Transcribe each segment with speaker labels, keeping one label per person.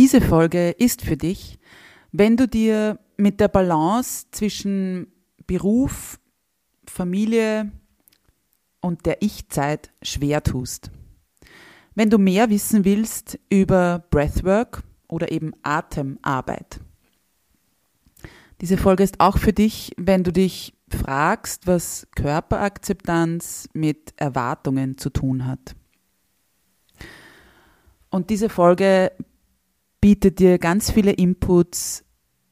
Speaker 1: Diese Folge ist für dich, wenn du dir mit der Balance zwischen Beruf, Familie und der Ich-Zeit schwer tust. Wenn du mehr wissen willst über Breathwork oder eben Atemarbeit. Diese Folge ist auch für dich, wenn du dich fragst, was Körperakzeptanz mit Erwartungen zu tun hat. Und diese Folge bietet dir ganz viele Inputs,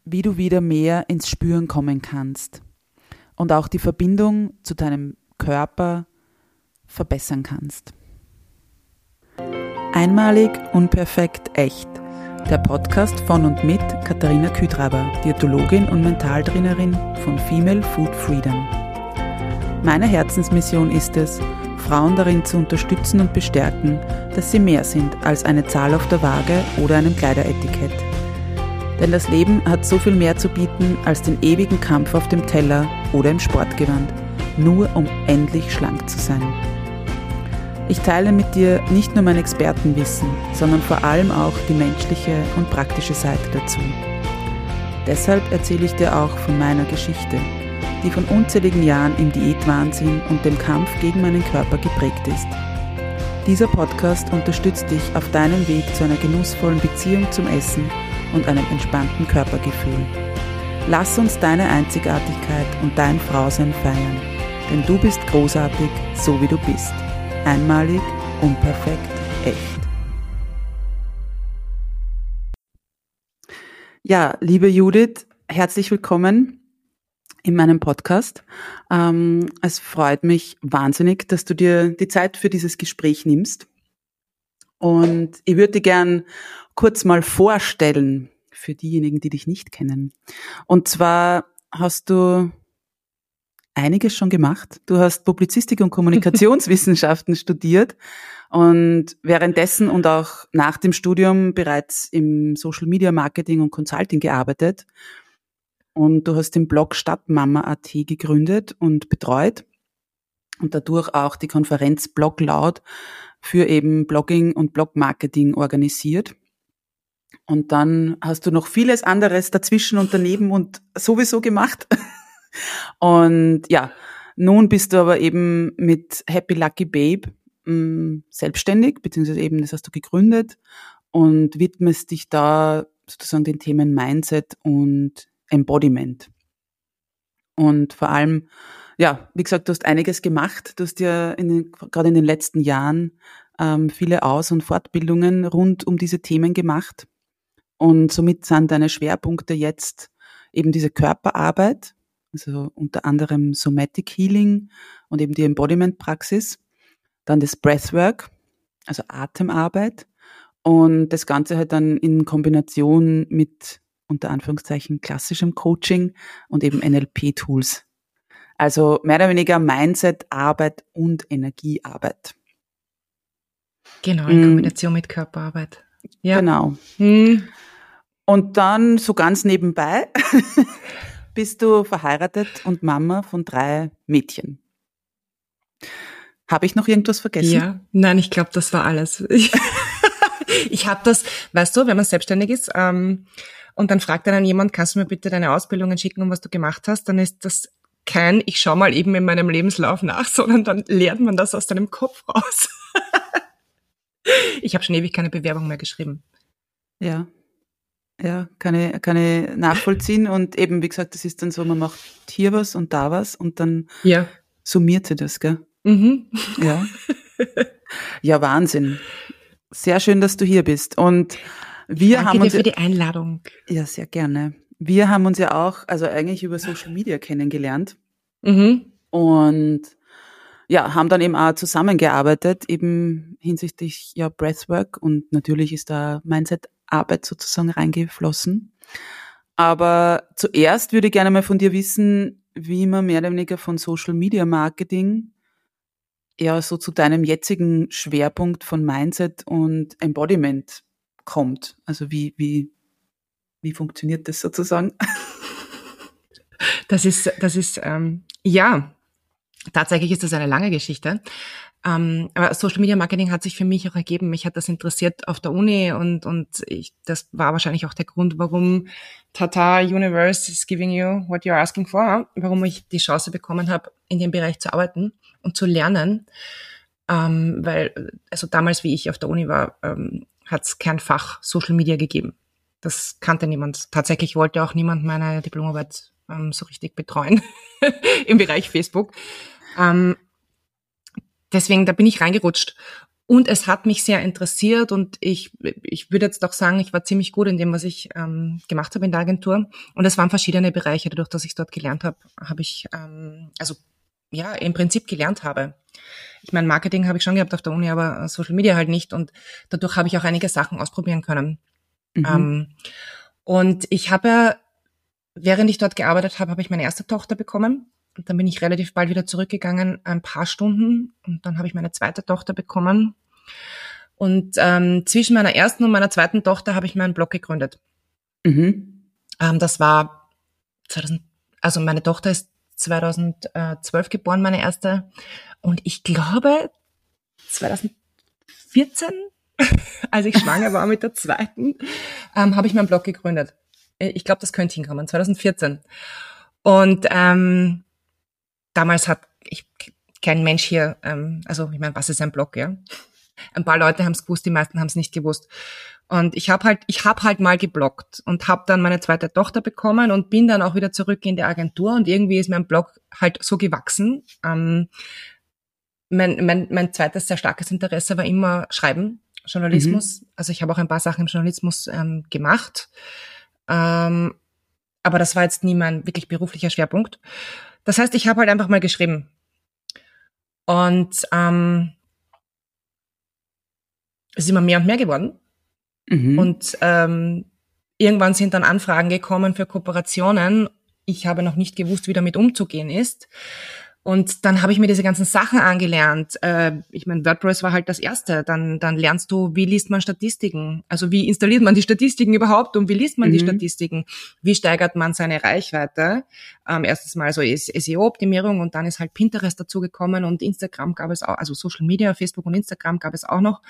Speaker 1: wie du wieder mehr ins Spüren kommen kannst und auch die Verbindung zu deinem Körper verbessern kannst. Einmalig, unperfekt, echt. Der Podcast von und mit Katharina Küdraber, Diätologin und Mentaltrainerin von Female Food Freedom. Meine Herzensmission ist es, Frauen darin zu unterstützen und bestärken, dass sie mehr sind als eine Zahl auf der Waage oder einem Kleideretikett. Denn das Leben hat so viel mehr zu bieten als den ewigen Kampf auf dem Teller oder im Sportgewand, nur um endlich schlank zu sein. Ich teile mit dir nicht nur mein Expertenwissen, sondern vor allem auch die menschliche und praktische Seite dazu. Deshalb erzähle ich dir auch von meiner Geschichte, die von unzähligen Jahren im Diätwahnsinn und dem Kampf gegen meinen Körper geprägt ist. Dieser Podcast unterstützt dich auf deinem Weg zu einer genussvollen Beziehung zum Essen und einem entspannten Körpergefühl. Lass uns deine Einzigartigkeit und dein Frausein feiern, denn du bist großartig, so wie du bist. Einmalig, unperfekt, echt. Ja, liebe Judith, herzlich willkommen in meinem Podcast. Ähm, es freut mich wahnsinnig, dass du dir die Zeit für dieses Gespräch nimmst. Und ich würde dir gern kurz mal vorstellen für diejenigen, die dich nicht kennen. Und zwar hast du einiges schon gemacht. Du hast Publizistik und Kommunikationswissenschaften studiert und währenddessen und auch nach dem Studium bereits im Social Media Marketing und Consulting gearbeitet und du hast den Blog Stadtmama.at gegründet und betreut und dadurch auch die Konferenz Blog Laut für eben Blogging und Blogmarketing organisiert. Und dann hast du noch vieles anderes dazwischen und daneben und sowieso gemacht. Und ja, nun bist du aber eben mit Happy Lucky Babe mm, selbstständig, beziehungsweise eben, das hast du gegründet und widmest dich da sozusagen den Themen Mindset und Embodiment. Und vor allem, ja, wie gesagt, du hast einiges gemacht. Du hast ja in gerade in den letzten Jahren ähm, viele Aus- und Fortbildungen rund um diese Themen gemacht. Und somit sind deine Schwerpunkte jetzt eben diese Körperarbeit, also unter anderem Somatic Healing und eben die Embodiment-Praxis, dann das Breathwork, also Atemarbeit und das Ganze halt dann in Kombination mit unter Anführungszeichen klassischem Coaching und eben NLP-Tools. Also mehr oder weniger Mindset, Arbeit und Energiearbeit.
Speaker 2: Genau, in mm. Kombination mit Körperarbeit.
Speaker 1: Ja. Genau. Hm. Und dann so ganz nebenbei bist du verheiratet und Mama von drei Mädchen. Habe ich noch irgendwas vergessen?
Speaker 2: Ja, nein, ich glaube, das war alles. Ich, ich habe das, weißt du, wenn man selbstständig ist, ähm, und dann fragt dann jemand, kannst du mir bitte deine Ausbildungen schicken und was du gemacht hast, dann ist das kein, ich schau mal eben in meinem Lebenslauf nach, sondern dann lernt man das aus deinem Kopf raus. ich habe schon ewig keine Bewerbung mehr geschrieben.
Speaker 1: Ja. Ja, kann ich, kann ich nachvollziehen. Und eben, wie gesagt, das ist dann so, man macht hier was und da was und dann ja. summiert sie das, gell? Mhm. Ja. Ja, Wahnsinn. Sehr schön, dass du hier bist. Und wir
Speaker 2: Danke
Speaker 1: haben
Speaker 2: uns dir für die Einladung.
Speaker 1: Ja, sehr gerne. Wir haben uns ja auch, also eigentlich über Social Media kennengelernt. Mhm. Und ja, haben dann eben auch zusammengearbeitet, eben hinsichtlich ja Breathwork und natürlich ist da Mindset-Arbeit sozusagen reingeflossen. Aber zuerst würde ich gerne mal von dir wissen, wie man mehr oder weniger von Social Media Marketing ja so zu deinem jetzigen Schwerpunkt von Mindset und Embodiment kommt? Also wie, wie, wie funktioniert das sozusagen?
Speaker 2: Das ist, das ist, ähm, ja, tatsächlich ist das eine lange Geschichte. Ähm, aber Social Media Marketing hat sich für mich auch ergeben. Mich hat das interessiert auf der Uni und, und ich, das war wahrscheinlich auch der Grund, warum Tata Universe is giving you what you're asking for, warum ich die Chance bekommen habe, in dem Bereich zu arbeiten und zu lernen. Ähm, weil, also damals, wie ich auf der Uni war, ähm, hat es kein Fach Social Media gegeben. Das kannte niemand. Tatsächlich wollte auch niemand meine Diplomarbeit ähm, so richtig betreuen im Bereich Facebook. Ähm, deswegen, da bin ich reingerutscht. Und es hat mich sehr interessiert und ich, ich würde jetzt auch sagen, ich war ziemlich gut in dem, was ich ähm, gemacht habe in der Agentur. Und es waren verschiedene Bereiche, dadurch, dass ich dort gelernt habe, habe ich, ähm, also ja, im Prinzip gelernt habe. Ich meine, Marketing habe ich schon gehabt auf der Uni, aber Social Media halt nicht. Und dadurch habe ich auch einige Sachen ausprobieren können. Mhm. Ähm, und ich habe, während ich dort gearbeitet habe, habe ich meine erste Tochter bekommen. Und dann bin ich relativ bald wieder zurückgegangen, ein paar Stunden. Und dann habe ich meine zweite Tochter bekommen. Und ähm, zwischen meiner ersten und meiner zweiten Tochter habe ich meinen Blog gegründet. Mhm. Ähm, das war 2000, also meine Tochter ist 2012 geboren, meine erste. Und ich glaube, 2014, als ich schwanger war mit der zweiten, ähm, habe ich meinen Blog gegründet. Ich glaube, das könnte hinkommen, 2014. Und ähm, damals hat ich kein Mensch hier, ähm, also ich meine, was ist ein Blog, ja? Ein paar Leute haben es gewusst, die meisten haben es nicht gewusst. Und ich habe halt, ich habe halt mal geblockt und habe dann meine zweite Tochter bekommen und bin dann auch wieder zurück in die Agentur und irgendwie ist mein Blog halt so gewachsen. Ähm, mein, mein, mein zweites sehr starkes Interesse war immer Schreiben, Journalismus. Mhm. Also ich habe auch ein paar Sachen im Journalismus ähm, gemacht. Ähm, aber das war jetzt nie mein wirklich beruflicher Schwerpunkt. Das heißt, ich habe halt einfach mal geschrieben. Und ähm, es ist immer mehr und mehr geworden. Mhm. Und ähm, irgendwann sind dann Anfragen gekommen für Kooperationen. Ich habe noch nicht gewusst, wie damit umzugehen ist. Und dann habe ich mir diese ganzen Sachen angelernt. Äh, ich meine, WordPress war halt das Erste. Dann, dann lernst du, wie liest man Statistiken? Also wie installiert man die Statistiken überhaupt und wie liest man mhm. die Statistiken? Wie steigert man seine Reichweite? Ähm, erstens mal so SEO-Optimierung und dann ist halt Pinterest dazugekommen und Instagram gab es auch, also Social Media, Facebook und Instagram gab es auch noch.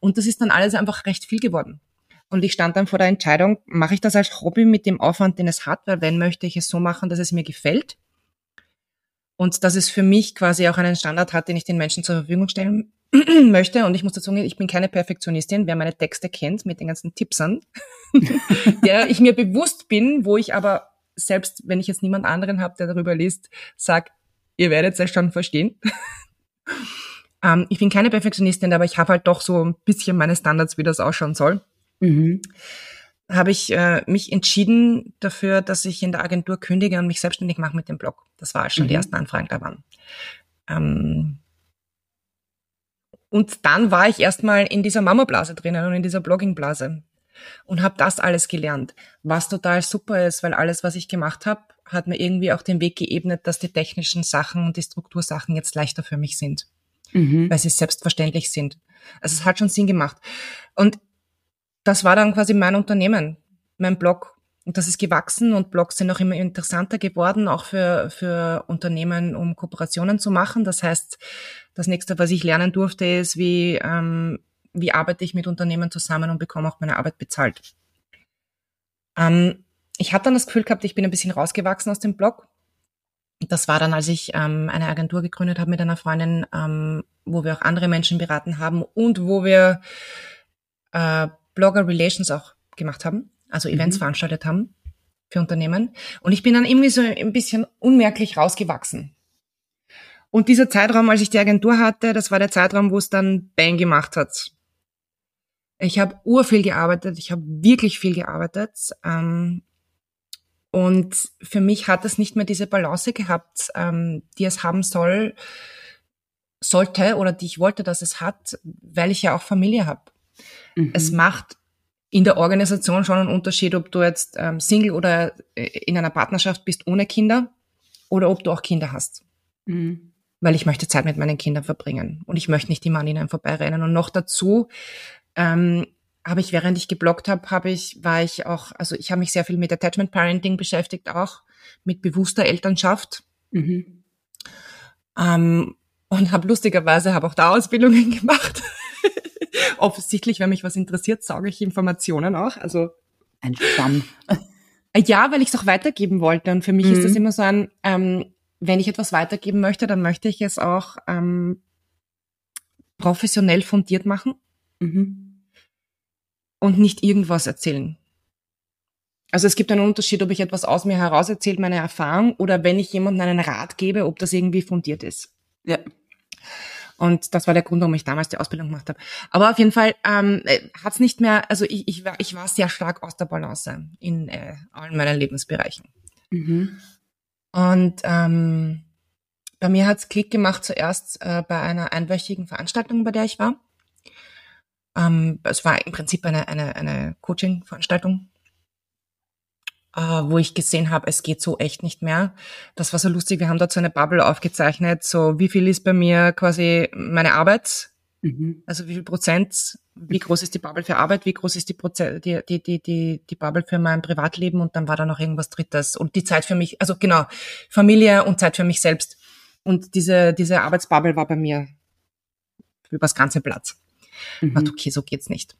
Speaker 2: Und das ist dann alles einfach recht viel geworden. Und ich stand dann vor der Entscheidung, mache ich das als Hobby mit dem Aufwand, den es hat, weil wenn möchte ich es so machen, dass es mir gefällt und dass es für mich quasi auch einen Standard hat, den ich den Menschen zur Verfügung stellen möchte. Und ich muss dazu sagen, ich bin keine Perfektionistin. Wer meine Texte kennt mit den ganzen Tipps an, der ich mir bewusst bin, wo ich aber selbst, wenn ich jetzt niemand anderen habe, der darüber liest, sag, ihr werdet es schon verstehen. Ähm, ich bin keine Perfektionistin, aber ich habe halt doch so ein bisschen meine Standards, wie das ausschauen soll. Mhm habe ich äh, mich entschieden dafür, dass ich in der Agentur kündige und mich selbstständig mache mit dem Blog. Das war schon mhm. die ersten Anfragen da waren. Ähm, und dann war ich erstmal in dieser Mama-Blase drinnen und in dieser Blogging-Blase und habe das alles gelernt, was total super ist, weil alles, was ich gemacht habe, hat mir irgendwie auch den Weg geebnet, dass die technischen Sachen und die Struktursachen jetzt leichter für mich sind, mhm. weil sie selbstverständlich sind. Also es hat schon Sinn gemacht. Und das war dann quasi mein Unternehmen, mein Blog. Und das ist gewachsen und Blogs sind auch immer interessanter geworden, auch für, für Unternehmen, um Kooperationen zu machen. Das heißt, das nächste, was ich lernen durfte, ist, wie, ähm, wie arbeite ich mit Unternehmen zusammen und bekomme auch meine Arbeit bezahlt. Ähm, ich hatte dann das Gefühl gehabt, ich bin ein bisschen rausgewachsen aus dem Blog. Das war dann, als ich ähm, eine Agentur gegründet habe mit einer Freundin, ähm, wo wir auch andere Menschen beraten haben und wo wir äh, Blogger Relations auch gemacht haben, also Events mhm. veranstaltet haben für Unternehmen. Und ich bin dann irgendwie so ein bisschen unmerklich rausgewachsen. Und dieser Zeitraum, als ich die Agentur hatte, das war der Zeitraum, wo es dann Bang gemacht hat. Ich habe urviel gearbeitet, ich habe wirklich viel gearbeitet. Ähm, und für mich hat es nicht mehr diese Balance gehabt, ähm, die es haben soll, sollte oder die ich wollte, dass es hat, weil ich ja auch Familie habe. Mhm. Es macht in der Organisation schon einen Unterschied, ob du jetzt ähm, Single oder äh, in einer Partnerschaft bist ohne Kinder oder ob du auch Kinder hast. Mhm. Weil ich möchte Zeit mit meinen Kindern verbringen und ich möchte nicht immer an ihnen vorbeirennen. Und noch dazu ähm, habe ich, während ich geblockt habe, habe ich, war ich auch, also ich habe mich sehr viel mit Attachment Parenting beschäftigt, auch mit bewusster Elternschaft. Mhm. Ähm, und habe lustigerweise habe auch da Ausbildungen gemacht. Offensichtlich, wenn mich was interessiert, sauge ich Informationen auch. Also
Speaker 1: ein Stamm.
Speaker 2: Ja, weil ich es auch weitergeben wollte. Und für mich mhm. ist das immer so ein, ähm, wenn ich etwas weitergeben möchte, dann möchte ich es auch ähm, professionell fundiert machen mhm. Und nicht irgendwas erzählen. Also es gibt einen Unterschied, ob ich etwas aus mir heraus erzähle, meine Erfahrung, oder wenn ich jemandem einen Rat gebe, ob das irgendwie fundiert ist.
Speaker 1: Ja.
Speaker 2: Und das war der Grund, warum ich damals die Ausbildung gemacht habe. Aber auf jeden Fall ähm, hat es nicht mehr, also ich, ich, war, ich war sehr stark aus der Balance in äh, allen meinen Lebensbereichen. Mhm. Und ähm, bei mir hat's Klick gemacht zuerst äh, bei einer einwöchigen Veranstaltung, bei der ich war. Ähm, es war im Prinzip eine, eine, eine Coaching-Veranstaltung äh, wo ich gesehen habe, es geht so echt nicht mehr. Das war so lustig, wir haben dort so eine Bubble aufgezeichnet, so wie viel ist bei mir quasi meine Arbeit, mhm. also wie viel Prozent, wie groß ist die Bubble für Arbeit, wie groß ist die, Proze die, die, die, die, die Bubble für mein Privatleben und dann war da noch irgendwas Drittes. Und die Zeit für mich, also genau, Familie und Zeit für mich selbst. Und diese, diese Arbeitsbubble war bei mir übers ganze Platz. Mhm. Und okay, so geht's nicht.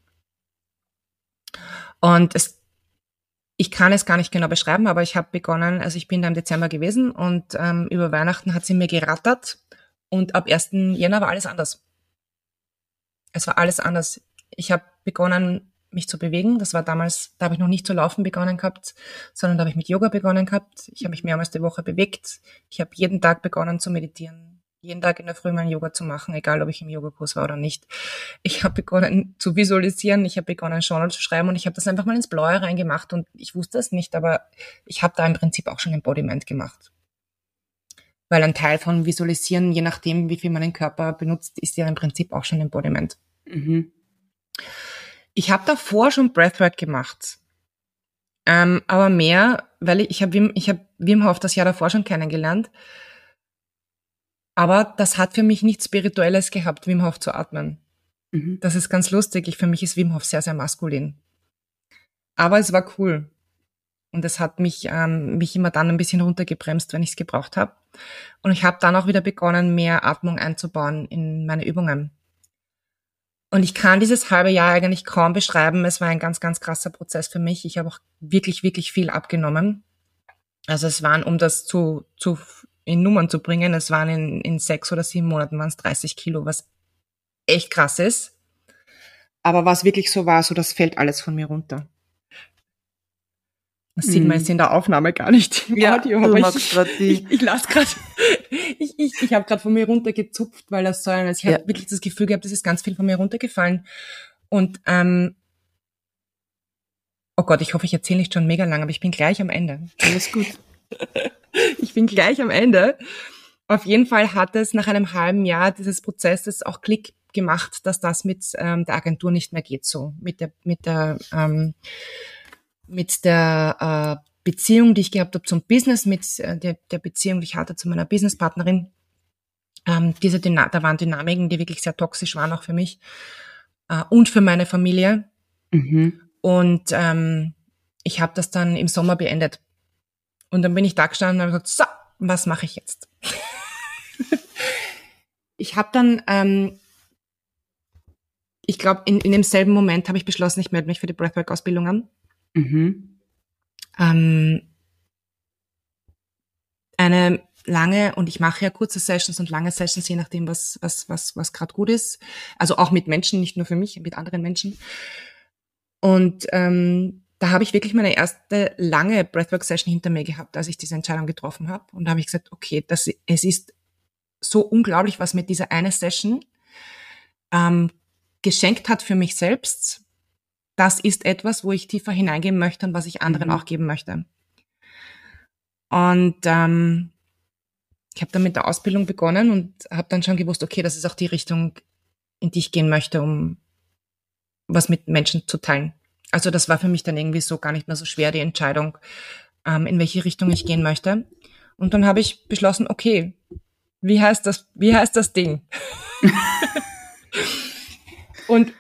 Speaker 2: Und es ich kann es gar nicht genau beschreiben, aber ich habe begonnen, also ich bin da im Dezember gewesen und ähm, über Weihnachten hat sie mir gerattert und ab 1. Jänner war alles anders. Es war alles anders. Ich habe begonnen, mich zu bewegen. Das war damals, da habe ich noch nicht zu laufen begonnen gehabt, sondern da habe ich mit Yoga begonnen gehabt. Ich habe mich mehrmals die Woche bewegt. Ich habe jeden Tag begonnen zu meditieren jeden Tag in der Früh mein Yoga zu machen, egal ob ich im Yogakurs war oder nicht. Ich habe begonnen zu visualisieren, ich habe begonnen Journal zu schreiben und ich habe das einfach mal ins Blaue reingemacht und ich wusste es nicht, aber ich habe da im Prinzip auch schon Embodiment gemacht. Weil ein Teil von Visualisieren, je nachdem, wie viel man den Körper benutzt, ist ja im Prinzip auch schon Embodiment. Mhm. Ich habe davor schon Breathwork gemacht. Ähm, aber mehr, weil ich, ich habe Wim, ich hab Wim Hof das Jahr davor schon kennengelernt aber das hat für mich nichts Spirituelles gehabt, Wim Hof zu atmen. Mhm. Das ist ganz lustig. Ich, für mich ist Wim Hof sehr, sehr maskulin. Aber es war cool. Und es hat mich, ähm, mich immer dann ein bisschen runtergebremst, wenn ich es gebraucht habe. Und ich habe dann auch wieder begonnen, mehr Atmung einzubauen in meine Übungen. Und ich kann dieses halbe Jahr eigentlich kaum beschreiben. Es war ein ganz, ganz krasser Prozess für mich. Ich habe auch wirklich, wirklich viel abgenommen. Also es waren, um das zu, zu in Nummern zu bringen. Es waren in, in sechs oder sieben Monaten waren es 30 Kilo, was echt krass ist. Aber was wirklich so war, so das fällt alles von mir runter. Das sieht man mhm. jetzt in der Aufnahme gar nicht im
Speaker 1: ja, Audio, aber ich,
Speaker 2: ich, ich las gerade, ich, ich, ich habe gerade von mir runtergezupft, weil das so ein, also ich ja. habe wirklich das Gefühl gehabt, es ist ganz viel von mir runtergefallen. Und ähm, oh Gott, ich hoffe, ich erzähle nicht schon mega lang, aber ich bin gleich am Ende.
Speaker 1: Alles gut.
Speaker 2: ich bin gleich am Ende. Auf jeden Fall hat es nach einem halben Jahr dieses Prozesses auch Klick gemacht, dass das mit ähm, der Agentur nicht mehr geht so. Mit der, mit der, ähm, mit der äh, Beziehung, die ich gehabt habe zum Business, mit äh, der, der Beziehung, die ich hatte zu meiner Businesspartnerin. Ähm, diese Dyna da waren Dynamiken, die wirklich sehr toxisch waren auch für mich äh, und für meine Familie. Mhm. Und ähm, ich habe das dann im Sommer beendet. Und dann bin ich da gestanden und habe gesagt, so, was mache ich jetzt? ich habe dann, ähm, ich glaube, in, in demselben Moment habe ich beschlossen, ich melde mich für die Breathwork-Ausbildung an. Mhm. Ähm, eine lange, und ich mache ja kurze Sessions und lange Sessions, je nachdem, was, was, was, was gerade gut ist. Also auch mit Menschen, nicht nur für mich, mit anderen Menschen. Und ähm, da habe ich wirklich meine erste lange Breathwork-Session hinter mir gehabt, als ich diese Entscheidung getroffen habe. Und da habe ich gesagt, okay, das, es ist so unglaublich, was mir diese eine Session ähm, geschenkt hat für mich selbst. Das ist etwas, wo ich tiefer hineingehen möchte und was ich anderen mhm. auch geben möchte. Und ähm, ich habe dann mit der Ausbildung begonnen und habe dann schon gewusst, okay, das ist auch die Richtung, in die ich gehen möchte, um was mit Menschen zu teilen. Also das war für mich dann irgendwie so gar nicht mehr so schwer, die Entscheidung, ähm, in welche Richtung ich gehen möchte. Und dann habe ich beschlossen, okay, wie heißt das, wie heißt das Ding? und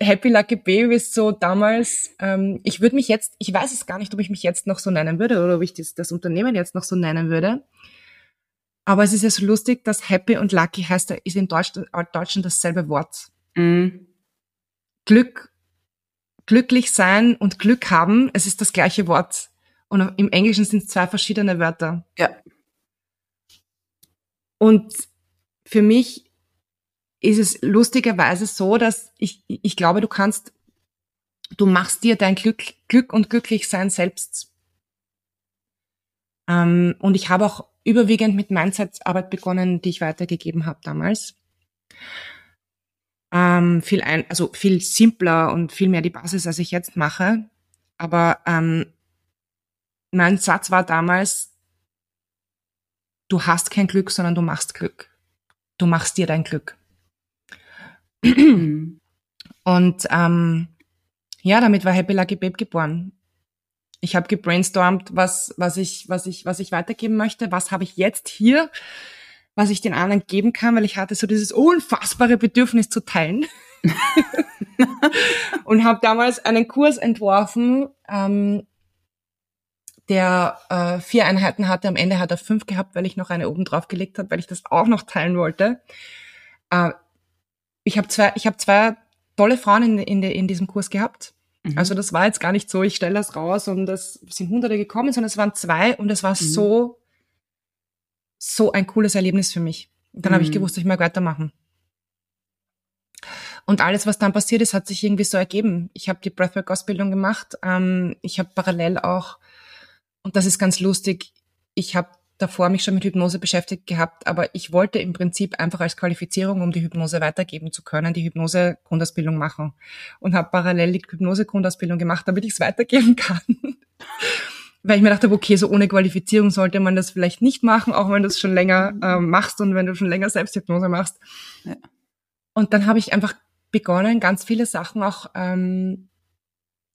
Speaker 2: Happy Lucky Baby ist so damals, ähm, ich würde mich jetzt, ich weiß es gar nicht, ob ich mich jetzt noch so nennen würde oder ob ich das, das Unternehmen jetzt noch so nennen würde. Aber es ist ja so lustig, dass happy und lucky heißt, ist in Deutschland, Deutschen dasselbe Wort. Mhm. Glück, glücklich sein und Glück haben, es ist das gleiche Wort. Und im Englischen sind es zwei verschiedene Wörter.
Speaker 1: Ja.
Speaker 2: Und für mich ist es lustigerweise so, dass ich, ich glaube, du kannst, du machst dir dein Glück, Glück und Glücklichsein selbst. Ähm, und ich habe auch überwiegend mit Mindset-Arbeit begonnen, die ich weitergegeben habe damals. Ähm, viel ein, also viel simpler und viel mehr die Basis, als ich jetzt mache. Aber ähm, mein Satz war damals, du hast kein Glück, sondern du machst Glück. Du machst dir dein Glück. Und ähm, ja, damit war Happy Lucky Babe geboren. Ich habe gebrainstormt, was, was, ich, was, ich, was ich weitergeben möchte, was habe ich jetzt hier, was ich den anderen geben kann, weil ich hatte so dieses unfassbare Bedürfnis zu teilen. und habe damals einen Kurs entworfen, ähm, der äh, vier Einheiten hatte. Am Ende hat er fünf gehabt, weil ich noch eine oben drauf gelegt habe, weil ich das auch noch teilen wollte. Äh, ich habe zwei, ich habe zwei tolle Frauen in, in, in diesem Kurs gehabt. Mhm. Also das war jetzt gar nicht so, ich stelle das raus und es sind Hunderte gekommen, sondern es waren zwei und es war mhm. so, so ein cooles Erlebnis für mich. Und dann mhm. habe ich gewusst, ich mag weitermachen. Und alles, was dann passiert ist, hat sich irgendwie so ergeben. Ich habe die Breathwork-Ausbildung gemacht. Ähm, ich habe parallel auch und das ist ganz lustig. Ich habe davor mich schon mit Hypnose beschäftigt gehabt, aber ich wollte im Prinzip einfach als Qualifizierung, um die Hypnose weitergeben zu können, die Hypnose-Grundausbildung machen und habe parallel die Hypnose-Grundausbildung gemacht, damit ich es weitergeben kann. Weil ich mir dachte, okay, so ohne Qualifizierung sollte man das vielleicht nicht machen, auch wenn du es schon länger ähm, machst und wenn du schon länger Selbsthypnose machst. Ja. Und dann habe ich einfach begonnen, ganz viele Sachen auch ähm,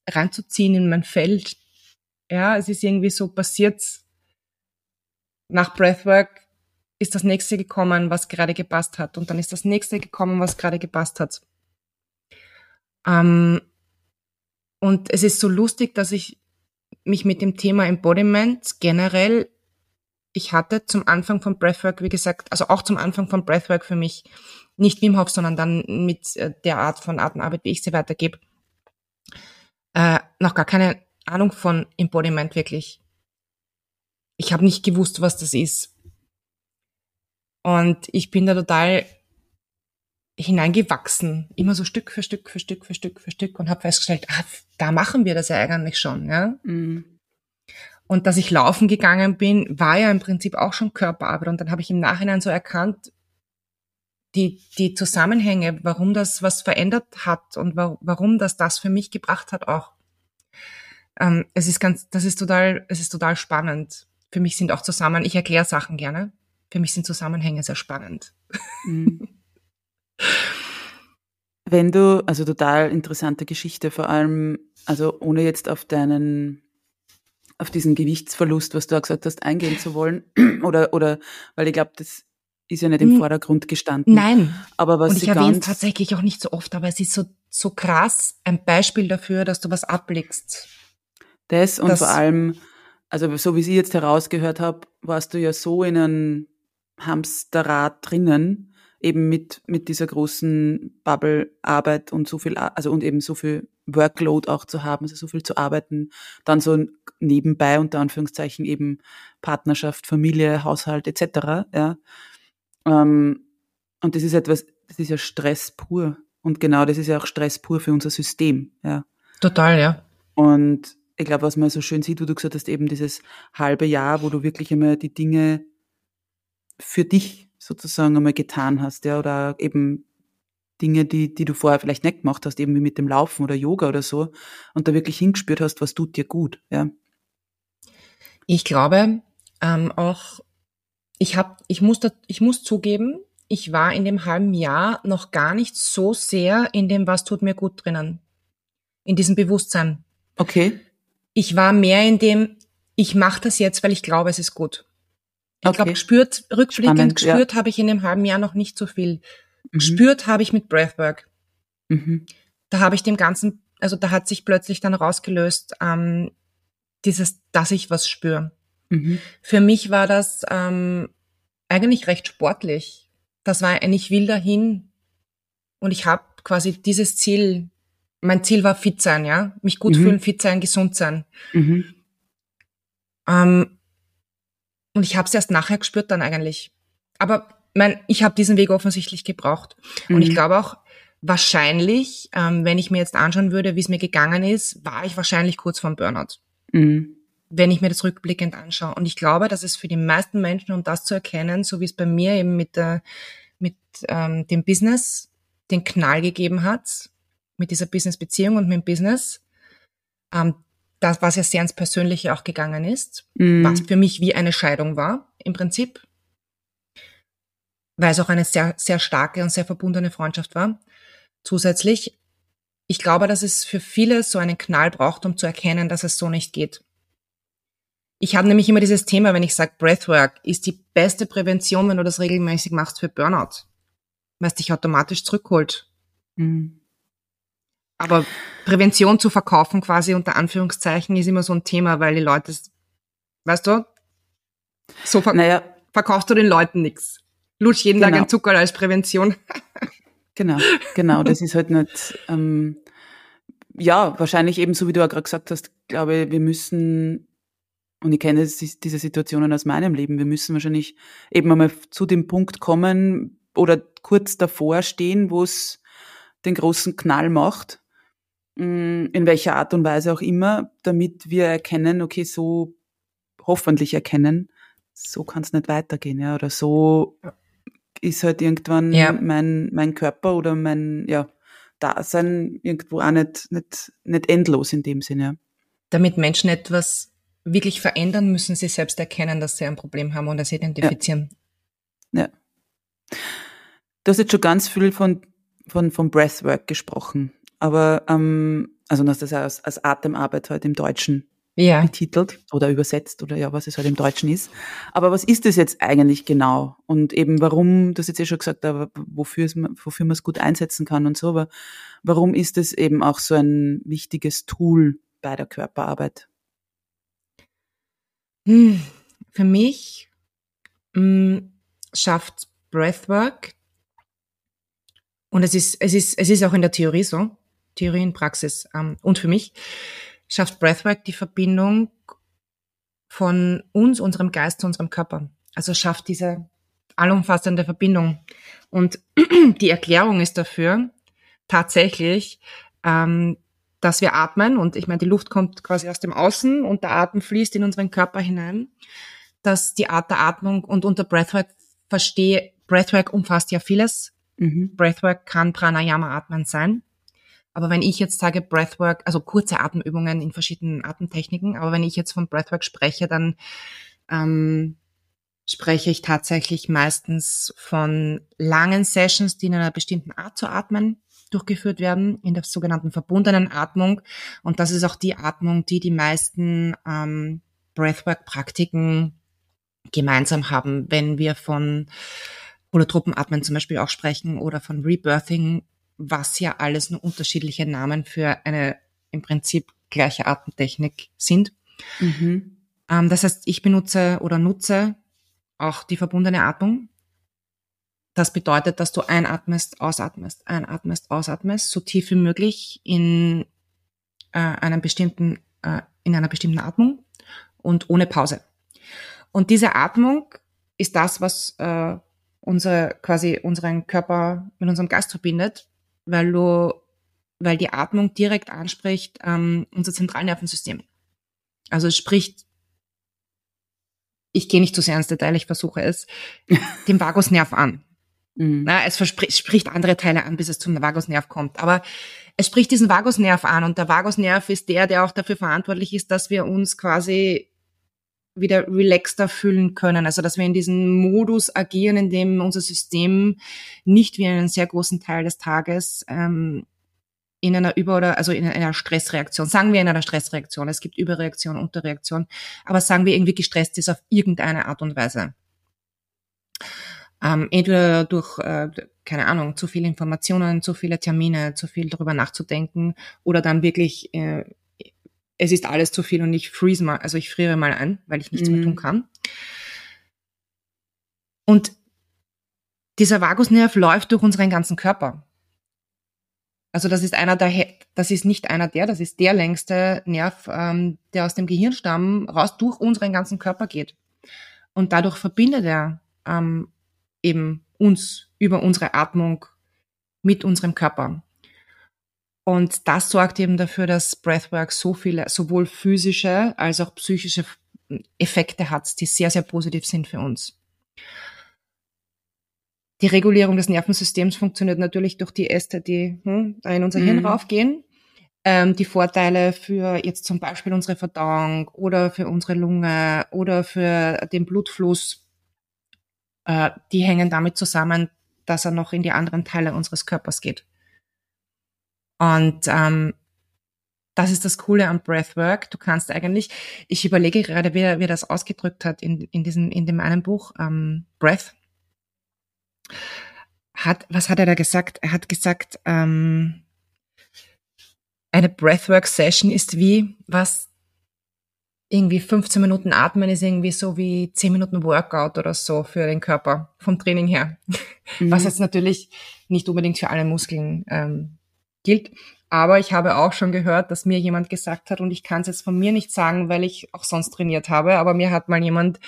Speaker 2: reinzuziehen in mein Feld, ja, es ist irgendwie so passiert, nach Breathwork ist das nächste gekommen, was gerade gepasst hat. Und dann ist das nächste gekommen, was gerade gepasst hat. Ähm, und es ist so lustig, dass ich mich mit dem Thema Embodiment generell, ich hatte zum Anfang von Breathwork, wie gesagt, also auch zum Anfang von Breathwork für mich, nicht Wim Hof, sondern dann mit äh, der Art von Atemarbeit, wie ich sie weitergebe, äh, noch gar keine Ahnung von Embodiment wirklich. Ich habe nicht gewusst, was das ist. Und ich bin da total hineingewachsen, immer so Stück für Stück für Stück für Stück für Stück und habe festgestellt, ah, da machen wir das ja eigentlich schon, ja. Mhm. Und dass ich laufen gegangen bin, war ja im Prinzip auch schon Körperarbeit. Und dann habe ich im Nachhinein so erkannt, die, die Zusammenhänge, warum das was verändert hat und warum das das für mich gebracht hat auch ähm, es ist ganz, das ist total, es ist total spannend. Für mich sind auch zusammen, ich erkläre Sachen gerne. Für mich sind Zusammenhänge sehr spannend. Mhm.
Speaker 1: Wenn du, also total interessante Geschichte, vor allem, also ohne jetzt auf deinen, auf diesen Gewichtsverlust, was du auch gesagt hast, eingehen zu wollen, oder, oder, weil ich glaube, das ist ja nicht im hm. Vordergrund gestanden.
Speaker 2: Nein.
Speaker 1: Aber was
Speaker 2: Und ich erwähne es tatsächlich auch nicht so oft, aber es ist so, so krass ein Beispiel dafür, dass du was abblickst.
Speaker 1: Das und das, vor allem, also so wie ich jetzt herausgehört habe, warst du ja so in einem Hamsterrad drinnen, eben mit, mit dieser großen Bubble-Arbeit und so viel, also und eben so viel Workload auch zu haben, also so viel zu arbeiten, dann so nebenbei unter Anführungszeichen eben Partnerschaft, Familie, Haushalt etc. Ja. Ähm, und das ist etwas, das ist ja Stress pur. Und genau das ist ja auch Stress pur für unser System. Ja.
Speaker 2: Total, ja.
Speaker 1: Und ich glaube, was man so schön sieht, wo du gesagt hast, eben dieses halbe Jahr, wo du wirklich einmal die Dinge für dich sozusagen einmal getan hast, ja, oder eben Dinge, die, die du vorher vielleicht nicht gemacht hast, eben wie mit dem Laufen oder Yoga oder so, und da wirklich hingespürt hast, was tut dir gut, ja.
Speaker 2: Ich glaube ähm, auch, ich habe, ich muss, da, ich muss zugeben, ich war in dem halben Jahr noch gar nicht so sehr in dem, was tut mir gut drinnen, in diesem Bewusstsein.
Speaker 1: Okay
Speaker 2: ich war mehr in dem, ich mache das jetzt, weil ich glaube, es ist gut. Ich okay. glaube, gespürt, rückblickend Spannend, gespürt ja. habe ich in dem halben Jahr noch nicht so viel. Mhm. Gespürt habe ich mit Breathwork. Mhm. Da habe ich dem Ganzen, also da hat sich plötzlich dann rausgelöst, ähm, dieses, dass ich was spüre. Mhm. Für mich war das ähm, eigentlich recht sportlich. Das war ein Ich will dahin und ich habe quasi dieses Ziel, mein Ziel war fit sein, ja, mich gut mhm. fühlen, fit sein, gesund sein. Mhm. Ähm, und ich habe es erst nachher gespürt dann eigentlich. Aber mein, ich habe diesen Weg offensichtlich gebraucht. Mhm. Und ich mhm. glaube auch, wahrscheinlich, ähm, wenn ich mir jetzt anschauen würde, wie es mir gegangen ist, war ich wahrscheinlich kurz vorm Burnout. Mhm. Wenn ich mir das rückblickend anschaue. Und ich glaube, dass es für die meisten Menschen, um das zu erkennen, so wie es bei mir eben mit, der, mit ähm, dem Business den Knall gegeben hat, mit dieser Business-Beziehung und mit dem Business, ähm, das, was ja sehr ins Persönliche auch gegangen ist, mhm. was für mich wie eine Scheidung war, im Prinzip, weil es auch eine sehr, sehr starke und sehr verbundene Freundschaft war. Zusätzlich, ich glaube, dass es für viele so einen Knall braucht, um zu erkennen, dass es so nicht geht. Ich habe nämlich immer dieses Thema, wenn ich sage, Breathwork ist die beste Prävention, wenn du das regelmäßig machst für Burnout, weil es dich automatisch zurückholt. Mhm. Aber Prävention zu verkaufen quasi unter Anführungszeichen ist immer so ein Thema, weil die Leute, weißt du, so ver naja. verkaufst du den Leuten nichts. Lutsch jeden genau. Tag ein Zucker als Prävention.
Speaker 1: Genau, genau. Das ist halt nicht, ähm, ja, wahrscheinlich eben so, wie du auch gerade gesagt hast, glaube wir müssen, und ich kenne diese Situationen aus meinem Leben, wir müssen wahrscheinlich eben einmal zu dem Punkt kommen oder kurz davor stehen, wo es den großen Knall macht, in welcher Art und Weise auch immer, damit wir erkennen, okay, so hoffentlich erkennen, so kann es nicht weitergehen, ja, oder so ist halt irgendwann ja. mein, mein Körper oder mein, ja, Dasein irgendwo auch nicht, nicht, nicht endlos in dem Sinne.
Speaker 2: Damit Menschen etwas wirklich verändern, müssen sie selbst erkennen, dass sie ein Problem haben und das identifizieren.
Speaker 1: Ja. ja. Du hast jetzt schon ganz viel von, von, von Breathwork gesprochen, aber ähm, also du hast das ja als, als Atemarbeit heute im Deutschen ja. betitelt oder übersetzt oder ja, was es halt im Deutschen ist. Aber was ist das jetzt eigentlich genau? Und eben warum, das jetzt eh schon gesagt, aber wofür, es, wofür man es gut einsetzen kann und so, aber warum ist es eben auch so ein wichtiges Tool bei der Körperarbeit?
Speaker 2: Hm, für mich mh, hm, schafft Breathwork und es ist, es ist, es ist auch in der Theorie so, Theorie und Praxis ähm, und für mich schafft Breathwork die Verbindung von uns, unserem Geist zu unserem Körper. Also schafft diese allumfassende Verbindung. Und die Erklärung ist dafür tatsächlich, ähm, dass wir atmen und ich meine, die Luft kommt quasi aus dem Außen und der Atem fließt in unseren Körper hinein, dass die Art der Atmung und unter Breathwork verstehe, Breathwork umfasst ja vieles. Mhm. Breathwork kann Pranayama atmen sein. Aber wenn ich jetzt sage Breathwork, also kurze Atemübungen in verschiedenen Atemtechniken, aber wenn ich jetzt von Breathwork spreche, dann ähm, spreche ich tatsächlich meistens von langen Sessions, die in einer bestimmten Art zu atmen durchgeführt werden, in der sogenannten verbundenen Atmung. Und das ist auch die Atmung, die die meisten ähm, Breathwork-Praktiken gemeinsam haben, wenn wir von Holotroppenatmen zum Beispiel auch sprechen oder von Rebirthing was ja alles nur unterschiedliche Namen für eine im Prinzip gleiche Atemtechnik sind. Mhm. Ähm, das heißt, ich benutze oder nutze auch die verbundene Atmung. Das bedeutet, dass du einatmest, ausatmest, einatmest, ausatmest, so tief wie möglich in äh, einem bestimmten, äh, in einer bestimmten Atmung und ohne Pause. Und diese Atmung ist das, was äh, unsere, quasi unseren Körper mit unserem Geist verbindet, weil du, weil die Atmung direkt anspricht ähm, unser Zentralnervensystem. Also es spricht, ich gehe nicht zu sehr ins Detail, ich versuche es, dem Vagusnerv an. Mhm. Na, es spricht andere Teile an, bis es zum Vagusnerv kommt. Aber es spricht diesen Vagusnerv an und der Vagusnerv ist der, der auch dafür verantwortlich ist, dass wir uns quasi wieder relaxter fühlen können. Also dass wir in diesem Modus agieren, in dem unser System nicht wie einen sehr großen Teil des Tages ähm, in einer Über- oder also in einer Stressreaktion, sagen wir in einer Stressreaktion, es gibt Überreaktion, Unterreaktion, aber sagen wir irgendwie gestresst ist auf irgendeine Art und Weise. Ähm, entweder durch, äh, keine Ahnung, zu viele Informationen, zu viele Termine, zu viel darüber nachzudenken oder dann wirklich äh, es ist alles zu viel und ich freeze mal, also ich friere mal ein, weil ich nichts mhm. mehr tun kann. Und dieser Vagusnerv läuft durch unseren ganzen Körper. Also das ist einer der, das ist nicht einer der, das ist der längste Nerv, ähm, der aus dem Gehirnstamm raus durch unseren ganzen Körper geht. Und dadurch verbindet er ähm, eben uns über unsere Atmung mit unserem Körper. Und das sorgt eben dafür, dass Breathwork so viele, sowohl physische als auch psychische Effekte hat, die sehr, sehr positiv sind für uns. Die Regulierung des Nervensystems funktioniert natürlich durch die Äste, die hm, da in unser mhm. Hirn raufgehen. Ähm, die Vorteile für jetzt zum Beispiel unsere Verdauung oder für unsere Lunge oder für den Blutfluss, äh, die hängen damit zusammen, dass er noch in die anderen Teile unseres Körpers geht. Und ähm, das ist das Coole am Breathwork. Du kannst eigentlich, ich überlege gerade, wie er, wie er das ausgedrückt hat in, in diesem, in dem einen Buch, ähm, Breath. Hat, was hat er da gesagt? Er hat gesagt, ähm, eine Breathwork-Session ist wie, was irgendwie 15 Minuten atmen ist irgendwie so wie 10 Minuten Workout oder so für den Körper vom Training her. Mhm. Was jetzt natürlich nicht unbedingt für alle Muskeln ähm, gilt. Aber ich habe auch schon gehört, dass mir jemand gesagt hat, und ich kann es jetzt von mir nicht sagen, weil ich auch sonst trainiert habe, aber mir hat mal jemand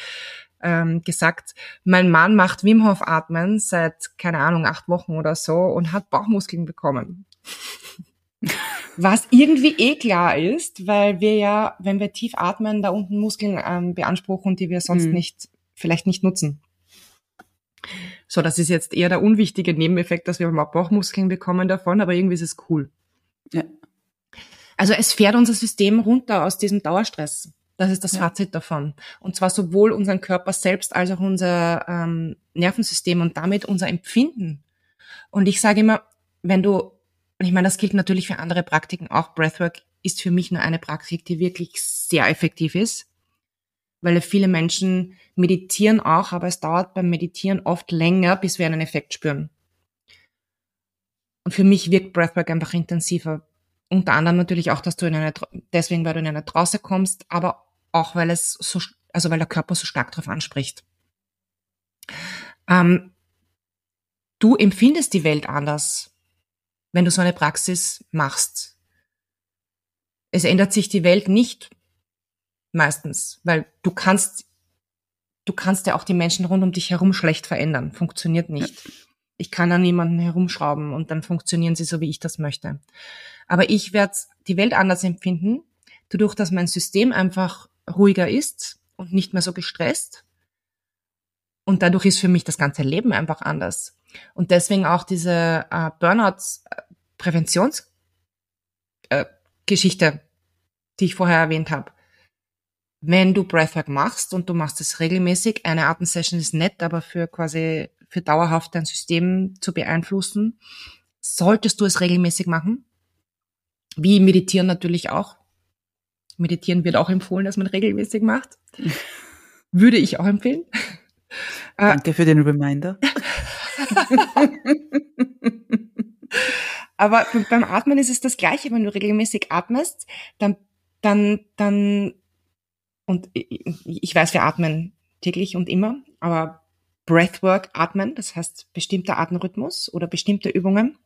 Speaker 2: ähm, gesagt, mein Mann macht Wim Hof Atmen seit, keine Ahnung, acht Wochen oder so und hat Bauchmuskeln bekommen. Was irgendwie eh klar ist, weil wir ja, wenn wir tief atmen, da unten Muskeln ähm, beanspruchen, die wir sonst mhm. nicht, vielleicht nicht nutzen. So, das ist jetzt eher der unwichtige Nebeneffekt, dass wir mal Bauchmuskeln bekommen davon, aber irgendwie ist es cool. Ja. Also es fährt unser System runter aus diesem Dauerstress. Das ist das ja. Fazit davon. Und zwar sowohl unseren Körper selbst als auch unser ähm, Nervensystem und damit unser Empfinden. Und ich sage immer, wenn du, und ich meine, das gilt natürlich für andere Praktiken auch, Breathwork ist für mich nur eine Praktik, die wirklich sehr effektiv ist, weil viele Menschen meditieren auch, aber es dauert beim Meditieren oft länger, bis wir einen Effekt spüren. Und für mich wirkt Breathwork einfach intensiver. Unter anderem natürlich auch, dass du in eine, deswegen, weil du in eine Trance kommst, aber auch, weil es so, also weil der Körper so stark darauf anspricht. Ähm, du empfindest die Welt anders, wenn du so eine Praxis machst. Es ändert sich die Welt nicht meistens, weil du kannst, du kannst ja auch die Menschen rund um dich herum schlecht verändern. Funktioniert nicht. Ich kann an niemanden herumschrauben und dann funktionieren sie so, wie ich das möchte. Aber ich werde die Welt anders empfinden, dadurch, dass mein System einfach ruhiger ist und nicht mehr so gestresst. Und dadurch ist für mich das ganze Leben einfach anders. Und deswegen auch diese äh, Burnout-Präventionsgeschichte, äh, die ich vorher erwähnt habe. Wenn du Breathwork machst und du machst es regelmäßig, eine Atemsession ist nett, aber für quasi für dauerhaft dein System zu beeinflussen, solltest du es regelmäßig machen. Wie meditieren natürlich auch. Meditieren wird auch empfohlen, dass man regelmäßig macht. Würde ich auch empfehlen.
Speaker 1: Danke für den Reminder.
Speaker 2: Aber beim Atmen ist es das Gleiche. Wenn du regelmäßig atmest, dann, dann, dann, und ich weiß, wir atmen täglich und immer, aber Breathwork atmen, das heißt bestimmter Atemrhythmus oder bestimmte Übungen.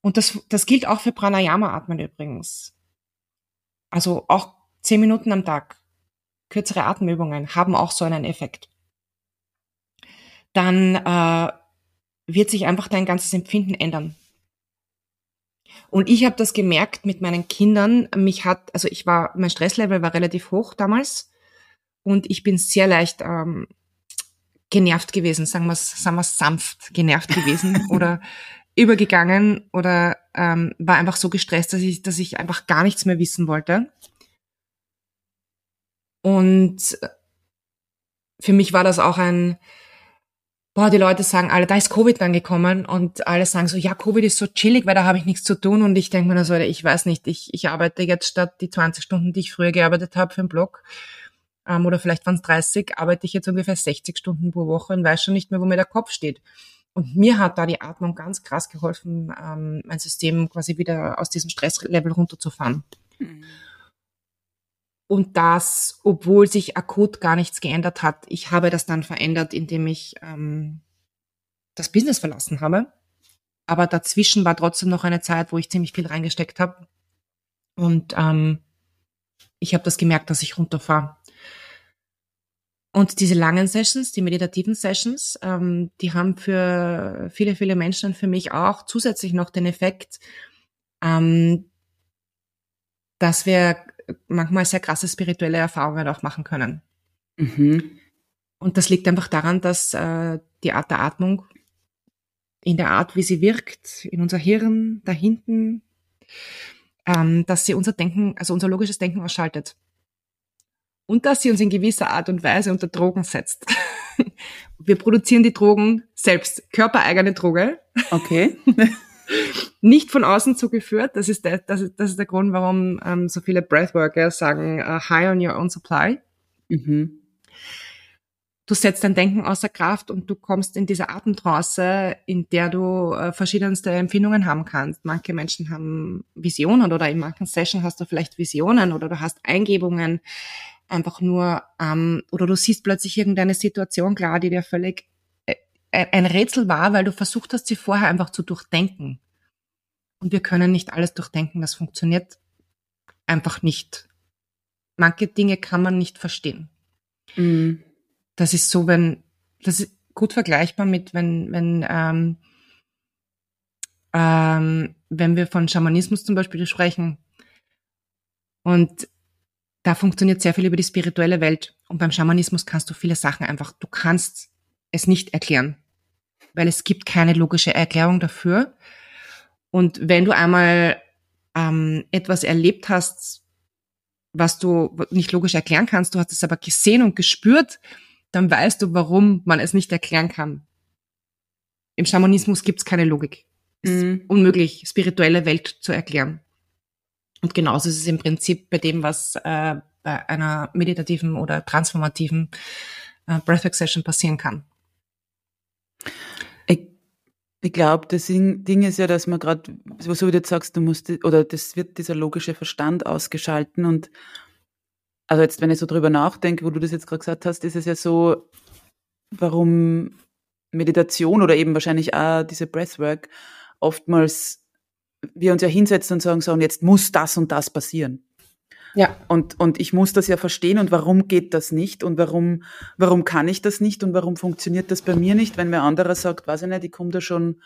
Speaker 2: Und das, das gilt auch für Pranayama atmen übrigens. Also auch zehn Minuten am Tag, kürzere Atemübungen haben auch so einen Effekt. Dann äh, wird sich einfach dein ganzes Empfinden ändern. Und ich habe das gemerkt mit meinen Kindern. Mich hat, also ich war, mein Stresslevel war relativ hoch damals und ich bin sehr leicht ähm, genervt gewesen, sagen wir sagen wir sanft genervt gewesen oder übergegangen oder ähm, war einfach so gestresst, dass ich, dass ich einfach gar nichts mehr wissen wollte. Und für mich war das auch ein, boah, die Leute sagen alle, da ist Covid dann gekommen und alle sagen so, ja, Covid ist so chillig, weil da habe ich nichts zu tun und ich denke mir so, ich weiß nicht, ich, ich arbeite jetzt statt die 20 Stunden, die ich früher gearbeitet habe für den Blog, ähm, oder vielleicht waren es 30, arbeite ich jetzt ungefähr 60 Stunden pro Woche und weiß schon nicht mehr, wo mir der Kopf steht. Und mir hat da die Atmung ganz krass geholfen, ähm, mein System quasi wieder aus diesem Stresslevel runterzufahren. Mhm. Und das, obwohl sich akut gar nichts geändert hat. Ich habe das dann verändert, indem ich ähm, das Business verlassen habe. Aber dazwischen war trotzdem noch eine Zeit, wo ich ziemlich viel reingesteckt habe. Und ähm, ich habe das gemerkt, dass ich runterfahre. Und diese langen Sessions, die meditativen Sessions, ähm, die haben für viele, viele Menschen und für mich auch zusätzlich noch den Effekt, ähm, dass wir manchmal sehr krasse spirituelle Erfahrungen auch machen können. Mhm. Und das liegt einfach daran, dass äh, die Art der Atmung in der Art, wie sie wirkt, in unser Hirn, da hinten, ähm, dass sie unser Denken, also unser logisches Denken ausschaltet. Und dass sie uns in gewisser Art und Weise unter Drogen setzt. Wir produzieren die Drogen selbst, körpereigene Droge.
Speaker 1: Okay.
Speaker 2: nicht von außen zugeführt. Das ist der, das ist, das ist der Grund, warum ähm, so viele Breathworker sagen, uh, high on your own supply. Mhm. Du setzt dein Denken außer Kraft und du kommst in diese Atemtrance, in der du äh, verschiedenste Empfindungen haben kannst. Manche Menschen haben Visionen oder in manchen Sessions hast du vielleicht Visionen oder du hast Eingebungen einfach nur ähm, oder du siehst plötzlich irgendeine Situation klar, die dir völlig ein Rätsel war, weil du versucht hast, sie vorher einfach zu durchdenken. Und wir können nicht alles durchdenken, das funktioniert einfach nicht. Manche Dinge kann man nicht verstehen. Mhm. Das ist so, wenn, das ist gut vergleichbar mit, wenn, wenn, ähm, ähm, wenn wir von Schamanismus zum Beispiel sprechen. Und da funktioniert sehr viel über die spirituelle Welt. Und beim Schamanismus kannst du viele Sachen einfach, du kannst es nicht erklären, weil es gibt keine logische Erklärung dafür. Und wenn du einmal ähm, etwas erlebt hast, was du nicht logisch erklären kannst, du hast es aber gesehen und gespürt, dann weißt du, warum man es nicht erklären kann. Im Schamanismus gibt es keine Logik. Es ist mhm. unmöglich, spirituelle Welt zu erklären. Und genauso ist es im Prinzip bei dem, was äh, bei einer meditativen oder transformativen äh, Breathwork Session passieren kann.
Speaker 1: Ich, glaube, das Ding ist ja, dass man gerade, so wie du jetzt sagst, du musst, oder das wird dieser logische Verstand ausgeschalten und also jetzt, wenn ich so drüber nachdenke, wo du das jetzt gerade gesagt hast, ist es ja so, warum Meditation oder eben wahrscheinlich auch diese Breathwork oftmals wir uns ja hinsetzen und sagen, so, und jetzt muss das und das passieren. Ja. Und, und ich muss das ja verstehen und warum geht das nicht und warum, warum kann ich das nicht und warum funktioniert das bei mir nicht, wenn mir anderer sagt, weiß ich nicht, ich komme da schon,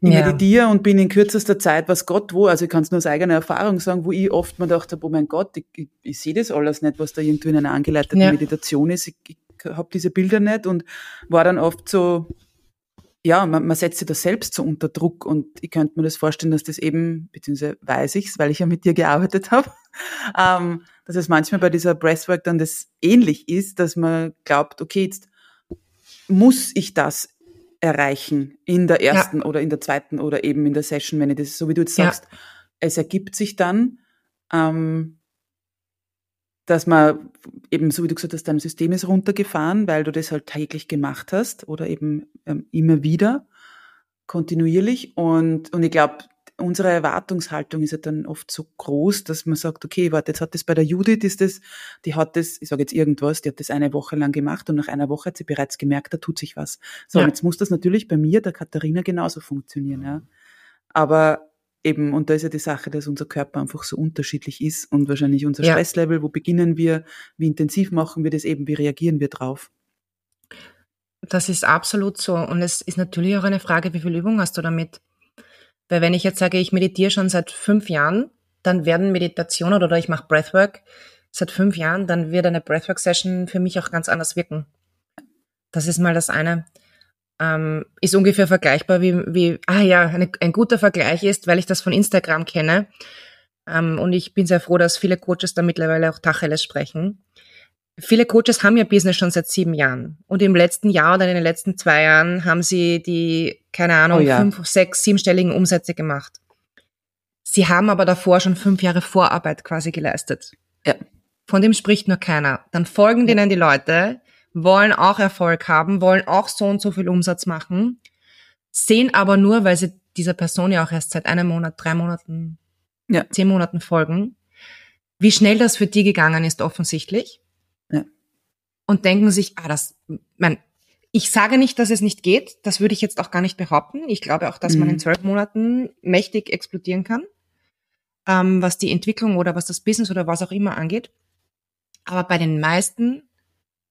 Speaker 1: ich ja. meditiere und bin in kürzester Zeit, was Gott wo, also ich kann es nur aus eigener Erfahrung sagen, wo ich oft mir dachte, oh mein Gott, ich, ich, ich sehe das alles nicht, was da irgendwie in einer angeleiteten ja. Meditation ist, ich, ich habe diese Bilder nicht und war dann oft so, ja, man, man setzt sich da selbst so unter Druck und ich könnte mir das vorstellen, dass das eben, beziehungsweise weiß ich's, weil ich ja mit dir gearbeitet habe, ähm, dass es manchmal bei dieser Breathwork dann das ähnlich ist, dass man glaubt, okay, jetzt muss ich das erreichen in der ersten ja. oder in der zweiten oder eben in der Session, wenn ich das, so wie du jetzt sagst, ja. es ergibt sich dann, ähm, dass man eben, so wie du gesagt hast, dein System ist runtergefahren, weil du das halt täglich gemacht hast oder eben ähm, immer wieder, kontinuierlich. Und, und ich glaube, unsere Erwartungshaltung ist ja dann oft so groß, dass man sagt, okay, warte, jetzt hat das bei der Judith, ist das, die hat das, ich sage jetzt irgendwas, die hat das eine Woche lang gemacht und nach einer Woche hat sie bereits gemerkt, da tut sich was. So, ja. und jetzt muss das natürlich bei mir, der Katharina, genauso funktionieren. Ja. Aber eben, und da ist ja die Sache, dass unser Körper einfach so unterschiedlich ist und wahrscheinlich unser ja. Stresslevel, wo beginnen wir, wie intensiv machen wir das eben, wie reagieren wir drauf?
Speaker 2: Das ist absolut so. Und es ist natürlich auch eine Frage, wie viel Übung hast du damit? Weil wenn ich jetzt sage, ich meditiere schon seit fünf Jahren, dann werden Meditationen oder ich mache Breathwork seit fünf Jahren, dann wird eine Breathwork-Session für mich auch ganz anders wirken. Das ist mal das eine ähm, ist ungefähr vergleichbar wie, wie ah ja, eine, ein guter Vergleich ist, weil ich das von Instagram kenne. Ähm, und ich bin sehr froh, dass viele Coaches da mittlerweile auch Tacheles sprechen. Viele Coaches haben ihr Business schon seit sieben Jahren. Und im letzten Jahr oder in den letzten zwei Jahren haben sie die, keine Ahnung, oh ja. fünf, sechs, siebenstelligen Umsätze gemacht. Sie haben aber davor schon fünf Jahre Vorarbeit quasi geleistet. Ja. Von dem spricht nur keiner. Dann folgen denen die Leute, wollen auch Erfolg haben, wollen auch so und so viel Umsatz machen, sehen aber nur, weil sie dieser Person ja auch erst seit einem Monat, drei Monaten, ja. zehn Monaten folgen, wie schnell das für die gegangen ist, offensichtlich.
Speaker 1: Ja.
Speaker 2: Und denken sich, ah, das, mein, ich sage nicht, dass es nicht geht. Das würde ich jetzt auch gar nicht behaupten. Ich glaube auch, dass man in
Speaker 1: Mhm.
Speaker 2: zwölf Monaten mächtig explodieren kann, ähm, was die Entwicklung oder was das Business oder was auch immer angeht. Aber bei den meisten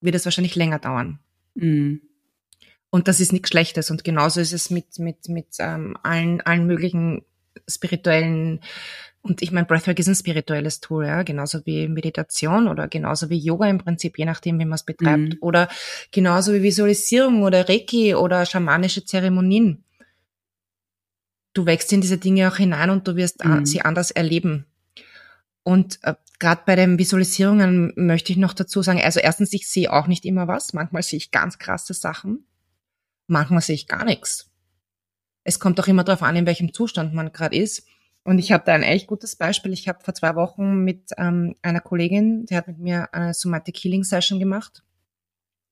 Speaker 2: wird es wahrscheinlich länger dauern.
Speaker 1: Mhm.
Speaker 2: Und das ist nichts Schlechtes. Und genauso ist es mit, mit, mit ähm, allen, allen möglichen spirituellen, und ich meine, Breathwork ist ein spirituelles Tool, ja, genauso wie Meditation oder genauso wie Yoga im Prinzip, je nachdem, wie man es betreibt.
Speaker 1: Mhm.
Speaker 2: Oder genauso wie Visualisierung oder Reiki oder schamanische Zeremonien. Du wächst in diese Dinge auch hinein und du wirst
Speaker 1: Mhm.
Speaker 2: sie anders erleben. Und äh, gerade bei den Visualisierungen möchte ich noch dazu sagen, also erstens, ich sehe auch nicht immer was. Manchmal sehe ich ganz krasse Sachen. Manchmal sehe ich gar nichts. Es kommt auch immer darauf an, in welchem Zustand man gerade ist. Und ich habe da ein echt gutes Beispiel. Ich habe vor zwei Wochen mit ähm, einer Kollegin, die hat mit mir eine Somatic Healing Session gemacht.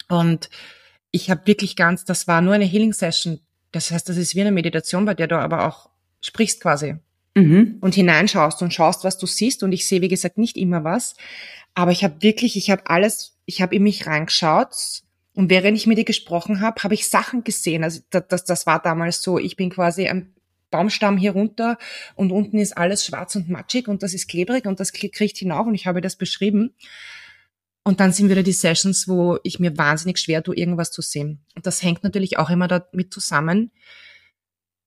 Speaker 2: Und ich habe wirklich ganz, das war nur eine Healing Session. Das heißt, das ist wie eine Meditation, bei der du aber auch sprichst quasi
Speaker 1: Mhm.
Speaker 2: und hineinschaust und schaust, was du siehst. Und ich sehe, wie gesagt, nicht immer was. Aber ich habe wirklich, ich habe alles, ich habe in mich reingeschaut. Und während ich mit ihr gesprochen habe, habe ich Sachen gesehen. Also das, das, das war damals so, ich bin quasi am Baumstamm hier runter und unten ist alles schwarz und matschig und das ist klebrig und das kriegt hinauf und ich habe das beschrieben. Und dann sind wieder die Sessions, wo ich mir wahnsinnig schwer tue, irgendwas zu sehen. Und das hängt natürlich auch immer damit zusammen,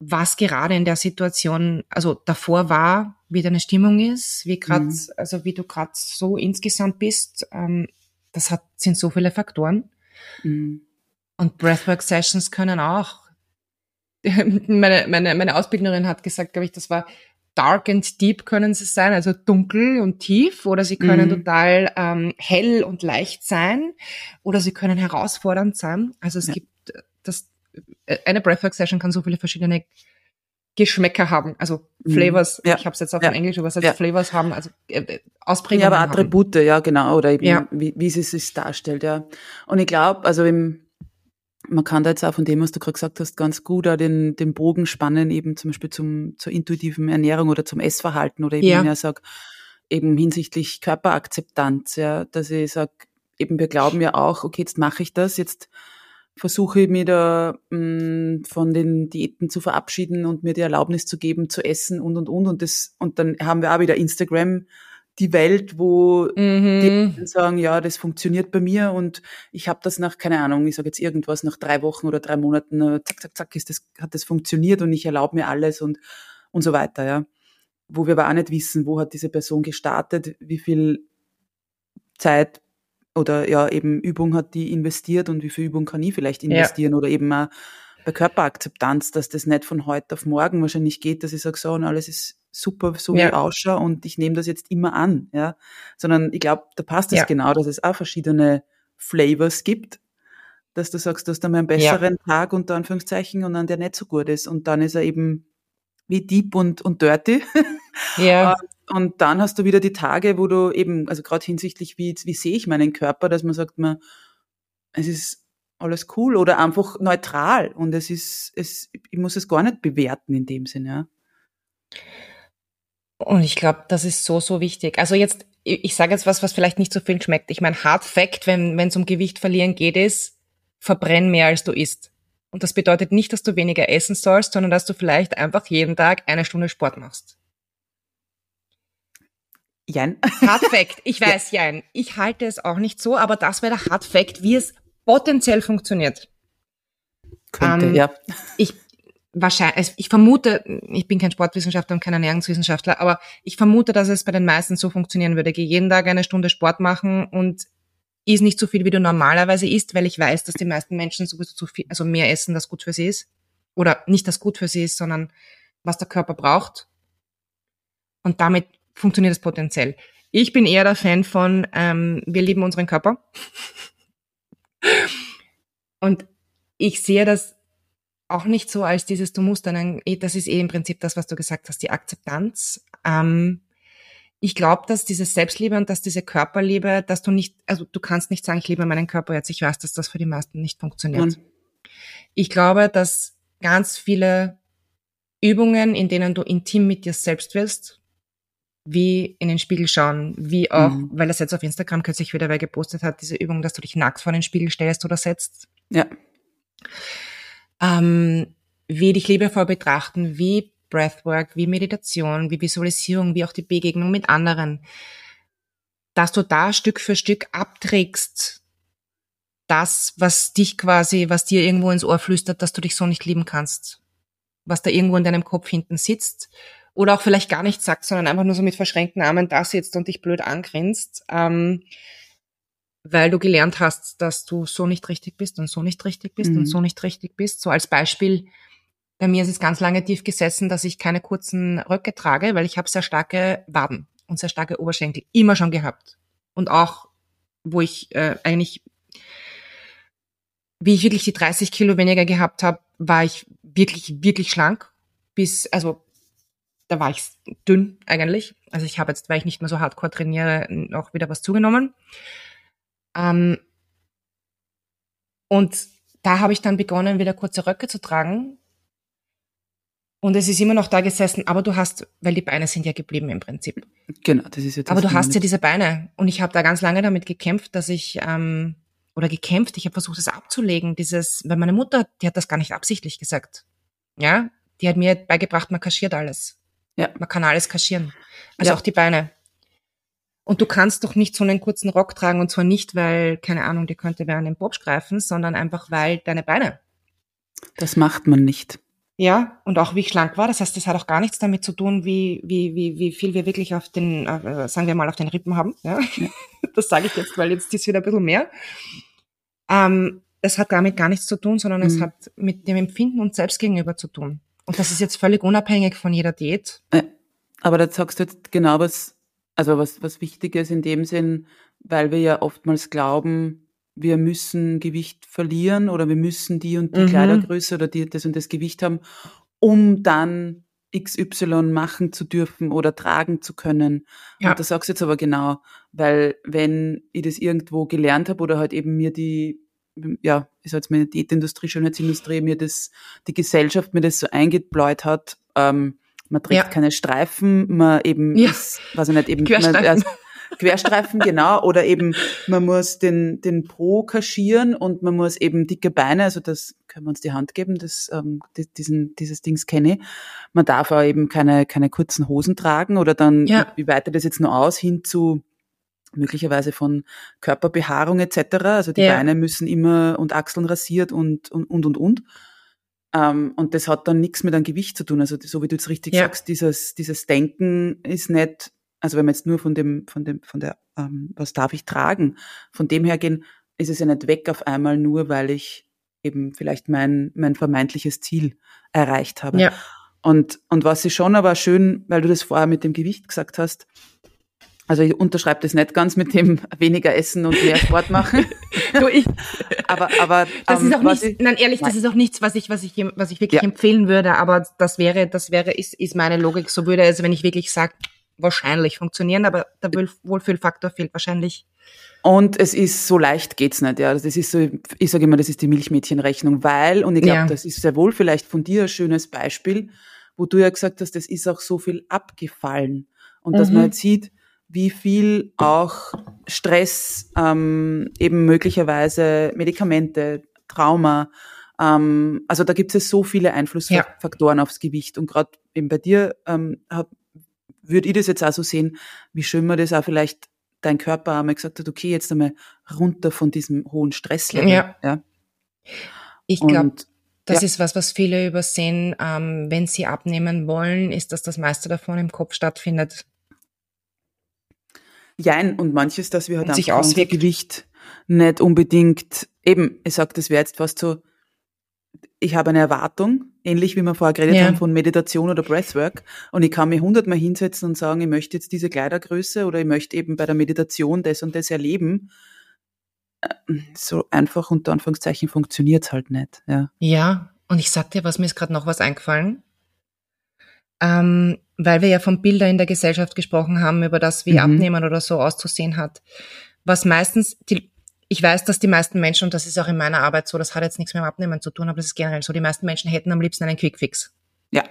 Speaker 2: was gerade in der Situation, also davor war, wie deine Stimmung ist, wie gerade,
Speaker 1: Mhm.
Speaker 2: also wie du gerade so insgesamt bist. Ähm, das hat, sind so viele Faktoren.
Speaker 1: Mhm.
Speaker 2: Und Breathwork Sessions können auch. meine, meine, meine Ausbildnerin hat gesagt, glaube ich, das war dark and deep können sie sein, also dunkel und tief, oder sie können
Speaker 1: Mhm.
Speaker 2: total ähm, hell und leicht sein, oder sie können herausfordernd sein. Also es
Speaker 1: Ja.
Speaker 2: gibt eine Breathwork Session kann so viele verschiedene Geschmäcker haben, also
Speaker 1: Mhm.
Speaker 2: Flavors.
Speaker 1: Ja.
Speaker 2: Ich habe es jetzt auf
Speaker 1: Ja.
Speaker 2: Englisch übersetzt.
Speaker 1: Ja.
Speaker 2: Flavors haben, also äh, äh, Ausprägungen
Speaker 1: Ja, aber
Speaker 2: haben.
Speaker 1: Attribute, ja, genau, oder eben,
Speaker 2: Ja.
Speaker 1: wie, wie sie sich darstellt, ja. Und ich glaube, also im, man kann da jetzt auch von dem, was du gerade gesagt hast, ganz gut auch den, den Bogen spannen, eben zum Beispiel zum, zur intuitiven Ernährung oder zum Essverhalten oder eben,
Speaker 2: Ja.
Speaker 1: ich sage, eben hinsichtlich Körperakzeptanz, ja, dass ich sage, eben wir glauben ja auch, okay, jetzt mache ich das, jetzt versuche ich mir da mh, von den Diäten zu verabschieden und mir die Erlaubnis zu geben, zu essen und und und und das und dann haben wir auch wieder Instagram die Welt, wo
Speaker 2: Mhm.
Speaker 1: die sagen, ja, das funktioniert bei mir und ich habe das nach, keine Ahnung, ich sage jetzt irgendwas, nach drei Wochen oder drei Monaten, äh, zack, zack, zack, ist das, hat das funktioniert und ich erlaube mir alles und, und so weiter, ja. Wo wir aber auch nicht wissen, wo hat diese Person gestartet, wie viel Zeit oder ja eben Übung hat die investiert und wie viel Übung kann ich vielleicht investieren oder eben auch bei Körperakzeptanz, dass das nicht von heute auf morgen wahrscheinlich geht, dass ich sage, so und alles ist super, so wie
Speaker 2: Ja.
Speaker 1: ich ausschaue und ich nehme das jetzt immer an, ja, sondern ich glaube, da passt es
Speaker 2: Ja.
Speaker 1: genau, dass es auch verschiedene Flavors gibt, dass du sagst, du hast einmal einen besseren Tag unter Anführungszeichen und dann der nicht so gut ist und dann ist er eben wie deep und, und dirty
Speaker 2: Ja.
Speaker 1: und dann hast du wieder die Tage, wo du eben, also gerade hinsichtlich, wie, wie sehe ich meinen Körper, dass man sagt, man, es ist alles cool oder einfach neutral und es ist, es, ich muss es gar nicht bewerten in dem Sinn, ja.
Speaker 2: Und ich glaube, das ist so, so wichtig. Also jetzt, ich, ich sage jetzt was, was vielleicht nicht so viel schmeckt. Ich meine, Hard Fact, wenn es um Gewicht verlieren geht, ist, verbrenn mehr als du isst. Und das bedeutet nicht, dass du weniger essen sollst, sondern dass du vielleicht einfach jeden Tag eine Stunde Sport machst.
Speaker 1: Jein.
Speaker 2: Hard Fact, ich weiß, ja. Ich halte es auch nicht so, aber das wäre der Hard Fact, wie es potenziell funktioniert.
Speaker 1: Könnte,
Speaker 2: Ähm,
Speaker 1: ja.
Speaker 2: ich wahrscheinlich, also ich vermute, ich bin kein Sportwissenschaftler und kein Ernährungswissenschaftler, aber ich vermute, dass es bei den meisten so funktionieren würde. Geh jeden Tag eine Stunde Sport machen und iss nicht so viel, wie du normalerweise isst, weil ich weiß, dass die meisten Menschen sowieso zu viel, also mehr essen, das gut für sie ist. Oder nicht das gut für sie ist, sondern was der Körper braucht. Und damit funktioniert es potenziell. Ich bin eher der Fan von, ähm, wir lieben unseren Körper. Und ich sehe das auch nicht so als dieses, du musst dann, eh, das ist eh im Prinzip das, was du gesagt hast, die Akzeptanz. Ähm, ich glaube, dass dieses Selbstliebe und dass diese Körperliebe, dass du nicht, also du kannst nicht sagen, ich liebe meinen Körper jetzt. Ich weiß, dass das für die meisten nicht funktioniert.
Speaker 1: Mhm.
Speaker 2: Ich glaube, dass ganz viele Übungen, in denen du intim mit dir selbst wirst, wie in den Spiegel schauen, wie auch, mhm. weil das jetzt auf Instagram kürzlich wieder wer gepostet hat, diese Übung, dass du dich nackt vor den Spiegel stellst oder setzt.
Speaker 1: Ja.
Speaker 2: Ähm, wie dich liebevoll betrachten, wie Breathwork, wie Meditation, wie Visualisierung, wie auch die Begegnung mit anderen, dass du da Stück für Stück abträgst, das, was dich quasi, was dir irgendwo ins Ohr flüstert, dass du dich so nicht lieben kannst, was da irgendwo in deinem Kopf hinten sitzt oder auch vielleicht gar nichts sagt, sondern einfach nur so mit verschränkten Armen da sitzt und dich blöd angrinst, ähm, weil du gelernt hast, dass du so nicht richtig bist und so nicht richtig bist mhm. und so nicht richtig bist. So als Beispiel, bei mir ist es ganz lange tief gesessen, dass ich keine kurzen Röcke trage, weil ich habe sehr starke Waden und sehr starke Oberschenkel immer schon gehabt. Und auch, wo ich äh, eigentlich, wie ich wirklich die 30 Kilo weniger gehabt habe, war ich wirklich, wirklich schlank. Bis, also da war ich dünn eigentlich. Also ich habe jetzt, weil ich nicht mehr so hardcore trainiere, auch wieder was zugenommen. Ähm, und da habe ich dann begonnen, wieder kurze Röcke zu tragen, und es ist immer noch da gesessen, aber du hast, weil die Beine sind ja geblieben im Prinzip.
Speaker 1: Genau, das ist jetzt.
Speaker 2: Aber du hast ja diese Beine. Und ich habe da ganz lange damit gekämpft, dass ich, ähm, oder gekämpft, ich habe versucht, es abzulegen, dieses, weil meine Mutter, die hat das gar nicht absichtlich gesagt. Ja, die hat mir beigebracht, man kaschiert alles. Ja. Man kann alles kaschieren. Also ja. auch die Beine. Und du kannst doch nicht so einen kurzen Rock tragen, und zwar nicht, weil, keine Ahnung, die könnte wer an den Bob greifen, sondern einfach, weil deine Beine.
Speaker 1: Das macht man nicht.
Speaker 2: Ja, und auch wie ich schlank war. Das heißt, das hat auch gar nichts damit zu tun, wie, wie, wie, wie viel wir wirklich auf den, äh, sagen wir mal, auf den Rippen haben. Ja? Das sage ich jetzt, weil jetzt ist wieder ein bisschen mehr. Ähm, das hat damit gar nichts zu tun, sondern mhm. es hat mit dem Empfinden und selbst gegenüber zu tun. Und das ist jetzt völlig unabhängig von jeder Diät.
Speaker 1: Aber da sagst du jetzt genau was, also was, was wichtig ist in dem Sinn, weil wir ja oftmals glauben, wir müssen Gewicht verlieren oder wir müssen die und die mhm. Kleidergröße oder die, das und das Gewicht haben, um dann XY machen zu dürfen oder tragen zu können. Ja. Und das sagst du jetzt aber genau, weil wenn ich das irgendwo gelernt habe oder halt eben mir die, ja, ich sag jetzt mal Diätindustrie, Schönheitsindustrie, mir das, die Gesellschaft mir das so eingebläut hat, ähm, man trägt ja. keine Streifen, man eben ja. ist, weiß ich nicht, eben, man, Querstreifen, genau, oder eben man muss den, den Po kaschieren und man muss eben dicke Beine, also das können wir uns die Hand geben, das, ähm, diesen, dieses Dings kenne ich. Man darf auch eben keine, keine kurzen Hosen tragen oder dann, ja. wie weitet das jetzt nur aus, hin zu möglicherweise von Körperbehaarung etc. Also die ja. Beine müssen immer und Achseln rasiert und und und und. und. Ähm, und das hat dann nichts mit einem Gewicht zu tun. Also so wie du jetzt richtig ja. sagst, dieses, dieses Denken ist nicht also wenn wir jetzt nur von dem, von dem, von der, ähm, was darf ich tragen, von dem her gehen, ist es ja nicht weg auf einmal nur, weil ich eben vielleicht mein, mein vermeintliches Ziel erreicht habe. Ja. Und, und was ist schon aber schön, weil du das vorher mit dem Gewicht gesagt hast, also ich unterschreibe das nicht ganz mit dem weniger essen und mehr Sport machen.
Speaker 2: du, ich. Aber, aber das ähm, ist auch nichts, nein, ehrlich, nein. das ist auch nichts, was ich, was ich, was ich wirklich ja. empfehlen würde. Aber das wäre, das wäre, ist, ist meine Logik. So würde es, wenn ich wirklich sage, wahrscheinlich funktionieren, aber der Wohlfühlfaktor fehlt wahrscheinlich.
Speaker 1: Und es ist so leicht geht's nicht, ja. Das ist so, ich sage immer, das ist die Milchmädchenrechnung, weil, und ich glaube, ja. das ist sehr wohl vielleicht von dir ein schönes Beispiel, wo du ja gesagt hast, das ist auch so viel abgefallen. Und mhm. dass man jetzt sieht, wie viel auch Stress, ähm, eben möglicherweise Medikamente, Trauma, ähm, also da gibt es so viele Einflussfaktoren ja. aufs Gewicht. Und gerade eben bei dir ähm, würde ich das jetzt auch so sehen, wie schön man das auch vielleicht dein Körper einmal gesagt hat, okay, jetzt einmal runter von diesem hohen Stresslevel. Ja. ja.
Speaker 2: Ich glaube, das ja. ist was, was viele übersehen. Ähm, wenn sie abnehmen wollen, ist, dass das meiste davon im Kopf stattfindet.
Speaker 1: Jein, und manches, dass wir halt und einfach unser Gewicht nicht unbedingt, eben, ich sag, das wäre jetzt fast so, ich habe eine Erwartung, ähnlich wie wir vorher geredet ja. haben von Meditation oder Breathwork. Und ich kann mich hundertmal hinsetzen und sagen, ich möchte jetzt diese Kleidergröße oder ich möchte eben bei der Meditation das und das erleben. Äh, so einfach unter Anführungszeichen funktioniert's halt nicht. Ja,
Speaker 2: ja und ich sag dir, was mir ist gerade noch was eingefallen. Ähm, weil wir ja von Bilder in der Gesellschaft gesprochen haben, über das, wie mhm. Abnehmen oder so auszusehen hat. Was meistens, die, ich weiß, dass die meisten Menschen, und das ist auch in meiner Arbeit so, das hat jetzt nichts mit Abnehmen zu tun, aber das ist generell so, die meisten Menschen hätten am liebsten einen Quickfix.
Speaker 1: Ja.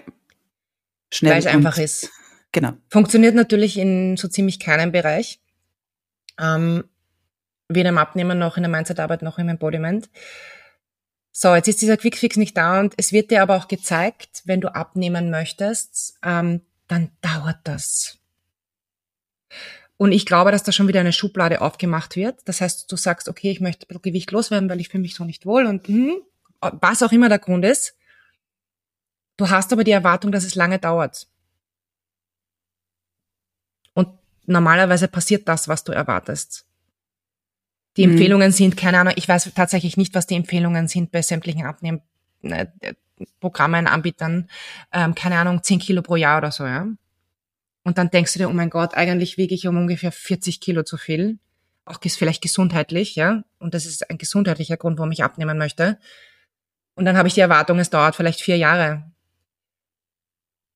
Speaker 2: Schnell. Weil es einfach ist.
Speaker 1: Genau.
Speaker 2: Funktioniert natürlich in so ziemlich keinem Bereich. Ähm, weder im Abnehmen noch in der Mindsetarbeit noch im Embodiment. So, jetzt ist dieser Quickfix nicht da und es wird dir aber auch gezeigt, wenn du abnehmen möchtest, ähm, dann dauert das. Und ich glaube, dass da schon wieder eine Schublade aufgemacht wird. Das heißt, du sagst, okay, ich möchte ein bisschen Gewicht loswerden, weil ich fühle mich so nicht wohl und hm, was auch immer der Grund ist. Du hast aber die Erwartung, dass es lange dauert. Und normalerweise passiert das, was du erwartest. Die mhm. Empfehlungen sind, keine Ahnung, ich weiß tatsächlich nicht, was die Empfehlungen sind bei sämtlichen Abnehmprogrammen, Anbietern, ähm, keine Ahnung, 10 Kilo pro Jahr oder so, ja. Und dann denkst du dir, oh mein Gott, eigentlich wiege ich um ungefähr 40 Kilo zu viel. Auch vielleicht gesundheitlich, ja. Und das ist ein gesundheitlicher Grund, warum ich abnehmen möchte. Und dann habe ich die Erwartung, es dauert vielleicht vier Jahre.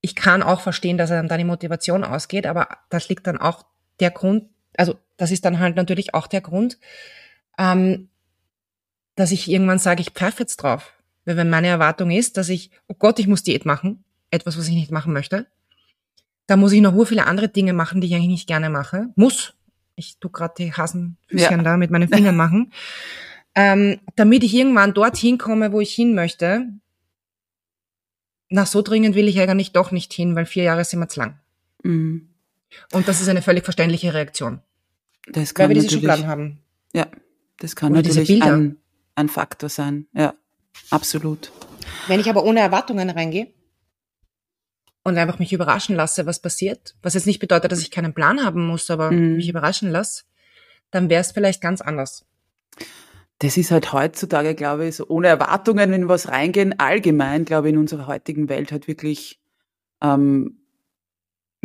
Speaker 2: Ich kann auch verstehen, dass dann die Motivation ausgeht, aber das liegt dann auch der Grund, also das ist dann halt natürlich auch der Grund, ähm, dass ich irgendwann sage, ich pfeife jetzt drauf. Weil wenn meine Erwartung ist, dass ich, oh Gott, ich muss Diät machen, etwas, was ich nicht machen möchte, da muss ich noch nur viele andere Dinge machen, die ich eigentlich nicht gerne mache. Muss. Ich tu gerade die Hasenfüßchen ja. da mit meinen Fingern machen. ähm, damit ich irgendwann dorthin komme, wo ich hin möchte. Na, so dringend will ich eigentlich doch nicht hin, weil vier Jahre sind mir zu lang. Mhm. Und das ist eine völlig verständliche Reaktion.
Speaker 1: Das kann
Speaker 2: weil wir diese Schubladen haben.
Speaker 1: Ja, das kann Oder natürlich ein, ein Faktor sein. Ja, absolut.
Speaker 2: Wenn ich aber ohne Erwartungen reingehe und einfach mich überraschen lasse, was passiert, was jetzt nicht bedeutet, dass ich keinen Plan haben muss, aber mhm. mich überraschen lasse, dann wäre es vielleicht ganz anders.
Speaker 1: Das ist halt heutzutage, glaube ich, so ohne Erwartungen in was reingehen, allgemein, glaube ich, in unserer heutigen Welt halt wirklich ähm,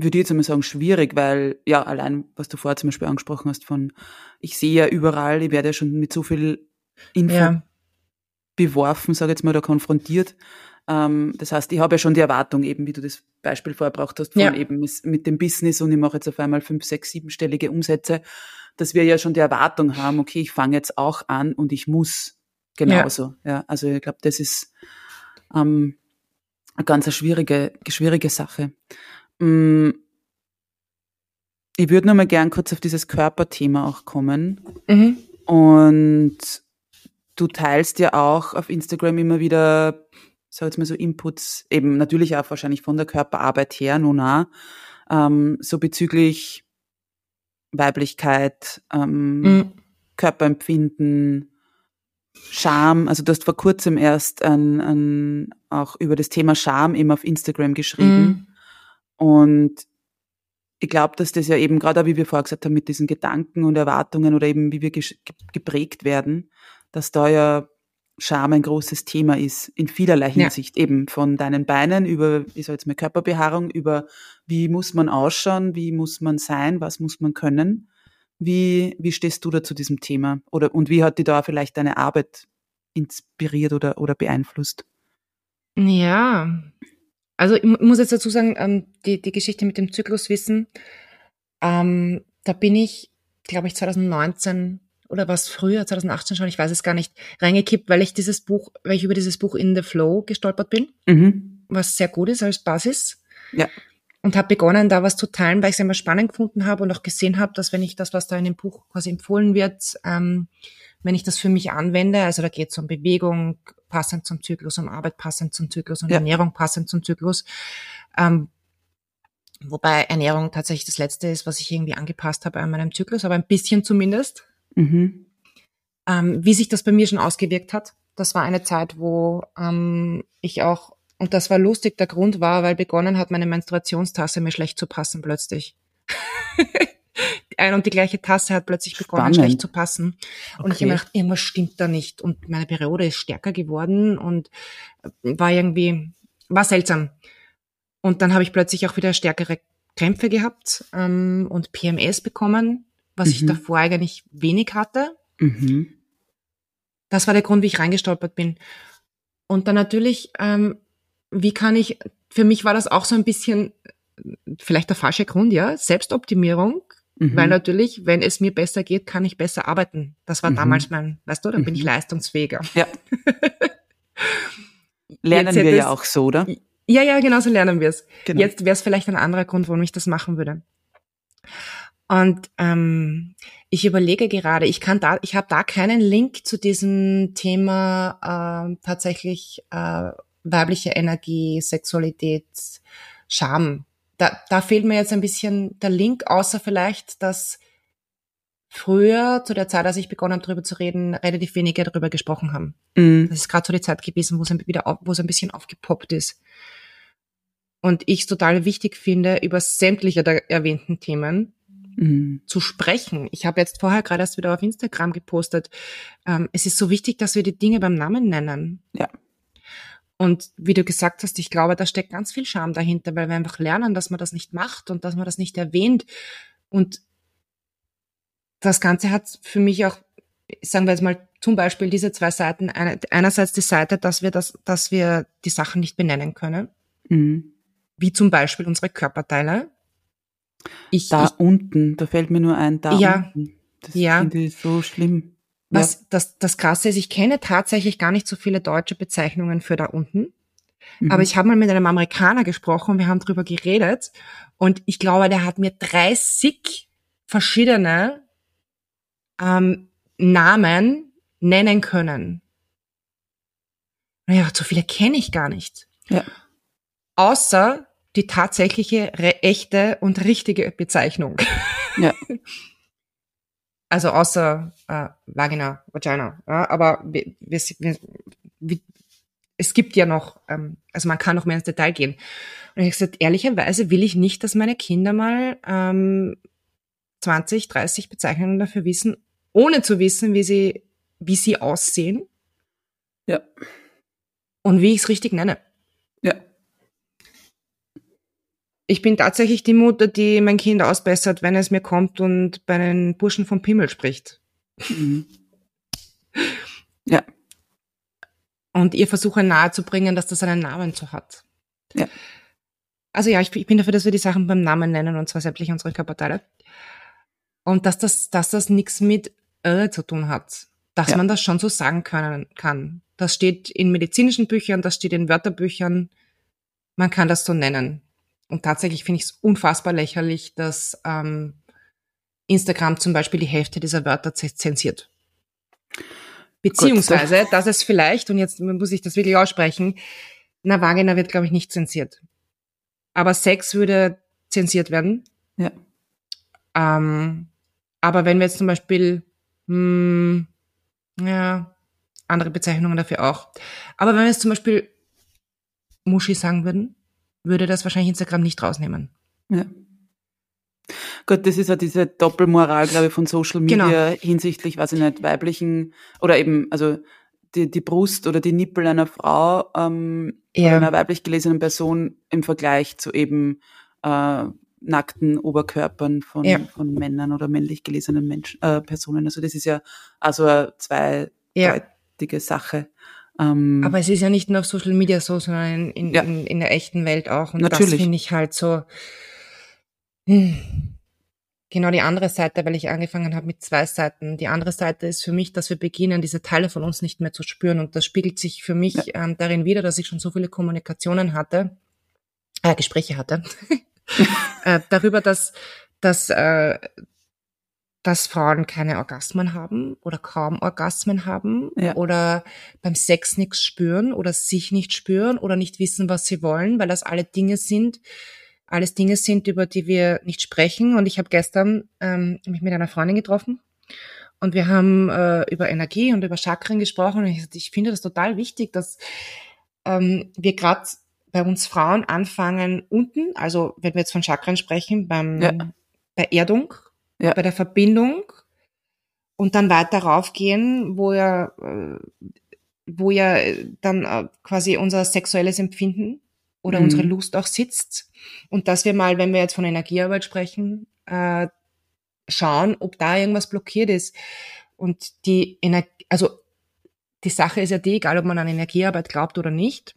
Speaker 1: würde ich jetzt einmal sagen, schwierig, weil ja, allein, was du vorher zum Beispiel angesprochen hast, von ich sehe ja überall, ich werde ja schon mit so viel Info ja. Beworfen, sage jetzt mal, oder konfrontiert. Ähm, das heißt, ich habe ja schon die Erwartung, eben wie du das Beispiel vorher braucht hast, von ja. eben mit dem Business und ich mache jetzt auf einmal fünf, sechs, siebenstellige Umsätze, dass wir ja schon die Erwartung haben, okay, ich fange jetzt auch an und ich muss genauso. Ja, ja also ich glaube, das ist ähm, eine ganz schwierige, schwierige Sache. Mm, ich würde noch mal gern kurz auf dieses Körperthema auch kommen. Mhm. Und du teilst ja auch auf Instagram immer wieder, sag jetzt mal so Inputs, eben natürlich auch wahrscheinlich von der Körperarbeit her, nun auch, ähm, so bezüglich Weiblichkeit, ähm, mhm. Körperempfinden, Scham. Also du hast vor kurzem erst ein, ein, auch über das Thema Scham eben auf Instagram geschrieben. Mhm. Und ich glaube, dass das ja eben gerade, wie wir vorher gesagt haben, mit diesen Gedanken und Erwartungen oder eben wie wir geprägt werden, dass da ja Scham ein großes Thema ist, in vielerlei Hinsicht, ja. eben von deinen Beinen über, ich sag jetzt mal Körperbehaarung, über wie muss man ausschauen, wie muss man sein, was muss man können. Wie, wie stehst du da zu diesem Thema? Oder, und wie hat die da vielleicht deine Arbeit inspiriert oder, oder beeinflusst?
Speaker 2: Ja, also ich muss jetzt dazu sagen, ähm, die, die Geschichte mit dem Zykluswissen, ähm, da bin ich, glaube ich, 2019 oder was früher, 2018 schon, ich weiß es gar nicht, reingekippt, weil ich dieses Buch, weil ich über dieses Buch In the Flow gestolpert bin, mhm. was sehr gut ist als Basis.
Speaker 1: Ja.
Speaker 2: Und habe begonnen, da was zu teilen, weil ich es immer spannend gefunden habe und auch gesehen habe, dass wenn ich das, was da in dem Buch quasi empfohlen wird, ähm, wenn ich das für mich anwende, also da geht es um Bewegung, passend zum Zyklus, um Arbeit passend zum Zyklus und ja. Ernährung passend zum Zyklus. Ähm, wobei Ernährung tatsächlich das Letzte ist, was ich irgendwie angepasst habe an meinem Zyklus, aber ein bisschen zumindest. Mhm. Ähm, wie sich das bei mir schon ausgewirkt hat, das war eine Zeit, wo ähm, ich auch, und das war lustig, der Grund war, weil begonnen hat, meine Menstruationstasse mir schlecht zu passen plötzlich. ein und die gleiche Tasse hat plötzlich begonnen, Spannend. schlecht zu passen. Und okay. ich habe gedacht, irgendwas stimmt da nicht. Und meine Periode ist stärker geworden und war irgendwie, war seltsam. Und dann habe ich plötzlich auch wieder stärkere Krämpfe gehabt ähm, und PMS bekommen, was mhm. ich davor eigentlich wenig hatte. Mhm. Das war der Grund, wie ich reingestolpert bin. Und dann natürlich, ähm, wie kann ich, für mich war das auch so ein bisschen, vielleicht der falsche Grund, ja, Selbstoptimierung. Mhm. Weil natürlich, wenn es mir besser geht, kann ich besser arbeiten. Das war mhm. damals mein, weißt du, dann bin ich mhm. leistungsfähiger.
Speaker 1: Ja. Lernen wir ja auch so, oder?
Speaker 2: Ja, ja, genau so lernen wir es.
Speaker 1: Genau.
Speaker 2: Jetzt wäre es vielleicht ein anderer Grund, warum ich das machen würde. Und ähm, ich überlege gerade, ich kann da, ich habe da keinen Link zu diesem Thema äh, tatsächlich äh, weibliche Energie, Sexualität, Scham. Da, da fehlt mir jetzt ein bisschen der Link, außer vielleicht, dass früher, zu der Zeit, als ich begonnen habe, darüber zu reden, relativ wenige darüber gesprochen haben.
Speaker 1: Mhm.
Speaker 2: Das ist gerade so die Zeit gewesen, wo es ein- wieder, auf- wo es ein bisschen aufgepoppt ist. Und ich es total wichtig finde, über sämtliche der erwähnten Themen
Speaker 1: Mhm.
Speaker 2: zu sprechen. Ich habe jetzt vorher gerade erst wieder auf Instagram gepostet. Ähm, es ist so wichtig, dass wir die Dinge beim Namen nennen.
Speaker 1: Ja.
Speaker 2: Und wie du gesagt hast, ich glaube, da steckt ganz viel Scham dahinter, weil wir einfach lernen, dass man das nicht macht und dass man das nicht erwähnt. Und das Ganze hat für mich auch, sagen wir jetzt mal, zum Beispiel diese zwei Seiten. Eine, einerseits die Seite, dass wir das, dass wir die Sachen nicht benennen können,
Speaker 1: Mhm.
Speaker 2: wie zum Beispiel unsere Körperteile. Ich,
Speaker 1: Da
Speaker 2: ich
Speaker 1: unten, da fällt mir nur ein, da
Speaker 2: Ja.
Speaker 1: unten. Das
Speaker 2: Ja.
Speaker 1: finde ich so schlimm.
Speaker 2: Was das, das Krasse ist, ich kenne tatsächlich gar nicht so viele deutsche Bezeichnungen für da unten.
Speaker 1: Mhm.
Speaker 2: Aber ich habe mal mit einem Amerikaner gesprochen wir haben drüber geredet. Und ich glaube, der hat mir 30 verschiedene ähm, Namen nennen können. Naja, so viele kenne ich gar nicht.
Speaker 1: Ja.
Speaker 2: Außer die tatsächliche, echte und richtige Bezeichnung.
Speaker 1: Ja.
Speaker 2: Also außer äh, Vagina, Vagina. Ja, aber wir, wir, wir, es gibt ja noch, ähm, also man kann noch mehr ins Detail gehen. Und ich habe gesagt, ehrlicherweise will ich nicht, dass meine Kinder mal ähm, 20, 30 Bezeichnungen dafür wissen, ohne zu wissen, wie sie, wie sie aussehen
Speaker 1: Ja.
Speaker 2: und wie ich es richtig nenne.
Speaker 1: Ja.
Speaker 2: Ich bin tatsächlich die Mutter, die mein Kind ausbessert, wenn es mir kommt und bei den Burschen vom Pimmel spricht.
Speaker 1: Mhm. Ja.
Speaker 2: Und ihr versuche nahezubringen, dass das einen Namen so hat.
Speaker 1: Ja.
Speaker 2: Also ja, ich, ich bin dafür, dass wir die Sachen beim Namen nennen, und zwar sämtliche unsere Körperteile. Und dass das, dass das nichts mit Irre zu tun hat. Dass
Speaker 1: Ja.
Speaker 2: man das schon so sagen können, kann. Das steht in medizinischen Büchern, das steht in Wörterbüchern. Man kann das so nennen. Und tatsächlich finde ich es unfassbar lächerlich, dass ähm, Instagram zum Beispiel die Hälfte dieser Wörter zensiert. Beziehungsweise, dass es vielleicht, und jetzt muss ich das wirklich aussprechen, na, Vagina wird, glaube ich, nicht zensiert. Aber Sex würde zensiert werden.
Speaker 1: Ja.
Speaker 2: Ähm, aber wenn wir jetzt zum Beispiel, hm, ja, andere Bezeichnungen dafür auch. Aber wenn wir jetzt zum Beispiel Muschi sagen würden, würde das wahrscheinlich Instagram nicht rausnehmen.
Speaker 1: Ja. Gut, das ist ja diese Doppelmoral, glaube ich, von Social
Speaker 2: Genau.
Speaker 1: Media hinsichtlich, weiß ich nicht, weiblichen oder eben, also die, die Brust oder die Nippel einer Frau ähm, oder einer weiblich gelesenen Person im Vergleich zu eben äh, nackten Oberkörpern von,
Speaker 2: Ja.
Speaker 1: von Männern oder männlich gelesenen Menschen, äh, Personen. Also das ist ja also eine
Speaker 2: Ja.
Speaker 1: zweideutige Sache. Ähm,
Speaker 2: Aber es ist ja nicht nur auf Social Media so, sondern in,
Speaker 1: Ja.
Speaker 2: in, in der echten Welt auch. Und das
Speaker 1: Natürlich.
Speaker 2: finde ich halt so. hm, Genau die andere Seite, weil ich angefangen habe mit zwei Seiten. Die andere Seite ist für mich, dass wir beginnen, diese Teile von uns nicht mehr zu spüren. Und das spiegelt sich für mich
Speaker 1: Ja.
Speaker 2: ähm, darin wider, dass ich schon so viele Kommunikationen hatte, äh, Gespräche hatte, äh, darüber, dass, dass, äh, dass Frauen keine Orgasmen haben oder kaum Orgasmen haben
Speaker 1: Ja.
Speaker 2: oder beim Sex nichts spüren oder sich nicht spüren oder nicht wissen, was sie wollen, weil das alle Dinge sind, alles Dinge sind, über die wir nicht sprechen. Und ich habe gestern ähm, mich mit einer Freundin getroffen und wir haben äh, über Energie und über Chakren gesprochen. Und ich, ich finde das total wichtig, dass ähm, wir gerade bei uns Frauen anfangen unten, also wenn wir jetzt von Chakren sprechen, beim,
Speaker 1: Ja.
Speaker 2: bei Erdung,
Speaker 1: Ja.
Speaker 2: bei der Verbindung und dann weiter raufgehen, wo ja, äh, wo ja äh, dann äh, quasi unser sexuelles Empfinden oder
Speaker 1: Mhm.
Speaker 2: unsere Lust auch sitzt. Und dass wir mal, wenn wir jetzt von Energiearbeit sprechen, äh, schauen, ob da irgendwas blockiert ist. Und die Energie, also die Sache ist ja die, egal ob man an Energiearbeit glaubt oder nicht,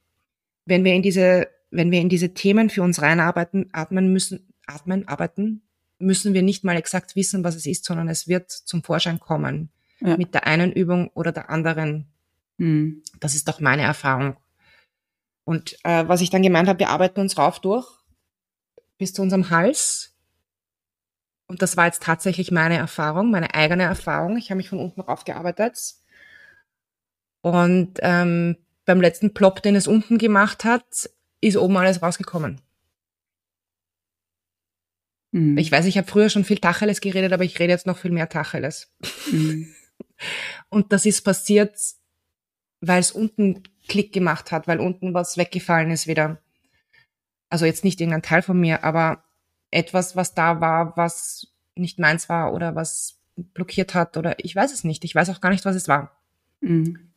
Speaker 2: wenn wir in diese, wenn wir in diese Themen für uns reinarbeiten, atmen müssen, atmen, arbeiten, müssen wir nicht mal exakt wissen, was es ist, sondern es wird zum Vorschein kommen.
Speaker 1: Ja.
Speaker 2: Mit der einen Übung oder der anderen.
Speaker 1: hm.
Speaker 2: Das ist doch meine Erfahrung. Und äh, was ich dann gemeint habe, wir arbeiten uns rauf durch bis zu unserem Hals. Und das war jetzt tatsächlich meine Erfahrung, meine eigene Erfahrung. Ich habe mich von unten rauf gearbeitet. Und ähm, beim letzten Plop, den es unten gemacht hat, ist oben alles rausgekommen. Mhm. Ich weiß, ich habe früher schon viel Tacheles geredet, aber ich rede jetzt noch viel mehr Tacheles. Mhm. Und das ist passiert, weil es unten Klick gemacht hat, weil unten was weggefallen ist wieder. Also jetzt nicht irgendein Teil von mir, aber etwas, was da war, was nicht meins war oder was blockiert hat oder ich weiß es nicht. Ich weiß auch gar nicht, was es war. Mhm.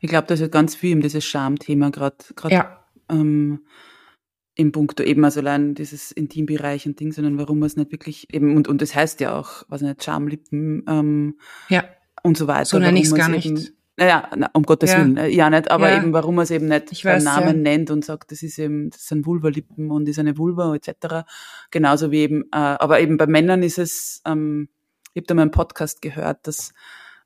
Speaker 1: Ich glaube, da ist ganz viel um dieses Schamthema gerade
Speaker 2: ja.
Speaker 1: ähm, im Punkt eben, also allein dieses Intimbereich und Ding, sondern warum man es nicht wirklich eben, und, und das heißt ja auch, was nicht, Schamlippen ähm,
Speaker 2: ja.
Speaker 1: und so weiter.
Speaker 2: So nenne ich es gar nicht.
Speaker 1: Naja, na, um Gottes ja. Willen, äh, ja nicht, aber ja. eben warum man es eben nicht ich beim weiß, Namen ja. nennt und sagt, das ist eben, das sind Vulvalippen und ist eine Vulva etc. Genauso wie eben, äh, aber eben bei Männern ist es, ähm, ich habe da mal einen Podcast gehört, dass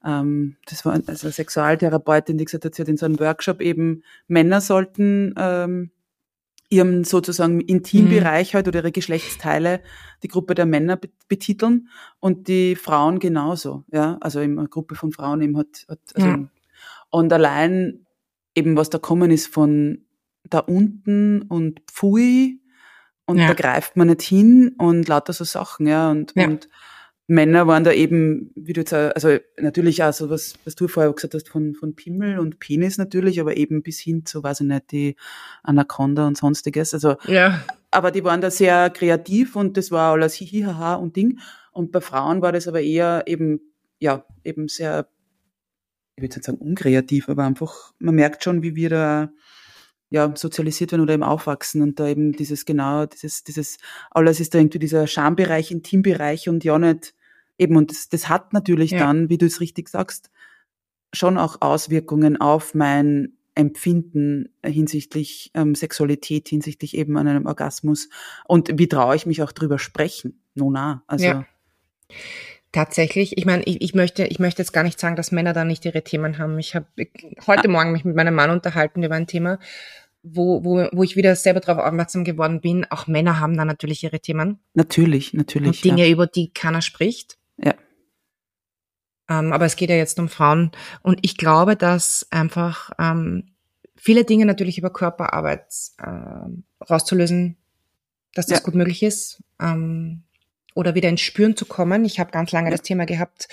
Speaker 1: ähm, das war also eine Sexualtherapeutin, die gesagt hat, sie hat in so einem Workshop eben Männer sollten ähm, ihrem sozusagen Intimbereich mhm. halt oder ihre Geschlechtsteile die Gruppe der Männer betiteln und die Frauen genauso, ja, also eben eine Gruppe von Frauen eben hat, hat also ja. Und allein eben, was da kommen ist von da unten und Pfui und ja. da greift man nicht hin und lauter so Sachen, ja. Und, ja. und Männer waren da eben, wie du jetzt, also natürlich auch so was, was du vorher gesagt hast, von, von Pimmel und Penis natürlich, aber eben bis hin zu, weiß ich nicht, die Anaconda und sonstiges. Also,
Speaker 2: ja.
Speaker 1: aber die waren da sehr kreativ und das war alles hihihaha und Ding. Und bei Frauen war das aber eher eben, ja, eben sehr ich würde nicht sagen unkreativ, aber einfach, man merkt schon, wie wir da ja, sozialisiert werden oder eben aufwachsen und da eben dieses genau, dieses, dieses, alles ist da irgendwie dieser Schambereich, Intimbereich und ja nicht eben, und das, das hat natürlich ja. dann, wie du es richtig sagst, schon auch Auswirkungen auf mein Empfinden hinsichtlich ähm, Sexualität, hinsichtlich eben an einem Orgasmus und wie traue ich mich auch drüber sprechen? Nona, also. Ja.
Speaker 2: Tatsächlich, ich meine, ich, ich, möchte, ich möchte jetzt gar nicht sagen, dass Männer da nicht ihre Themen haben. Ich habe heute ah. Morgen mich mit meinem Mann unterhalten über ein Thema, wo, wo, wo ich wieder selber darauf aufmerksam geworden bin. Auch Männer haben da natürlich ihre Themen.
Speaker 1: Natürlich, natürlich.
Speaker 2: Und Dinge, ja. über die keiner spricht.
Speaker 1: Ja.
Speaker 2: Ähm, aber es geht ja jetzt um Frauen. Und ich glaube, dass einfach ähm, viele Dinge natürlich über Körperarbeit äh, rauszulösen, dass das ja. gut möglich ist. Ähm, oder wieder ins Spüren zu kommen. Ich habe ganz lange das Thema gehabt,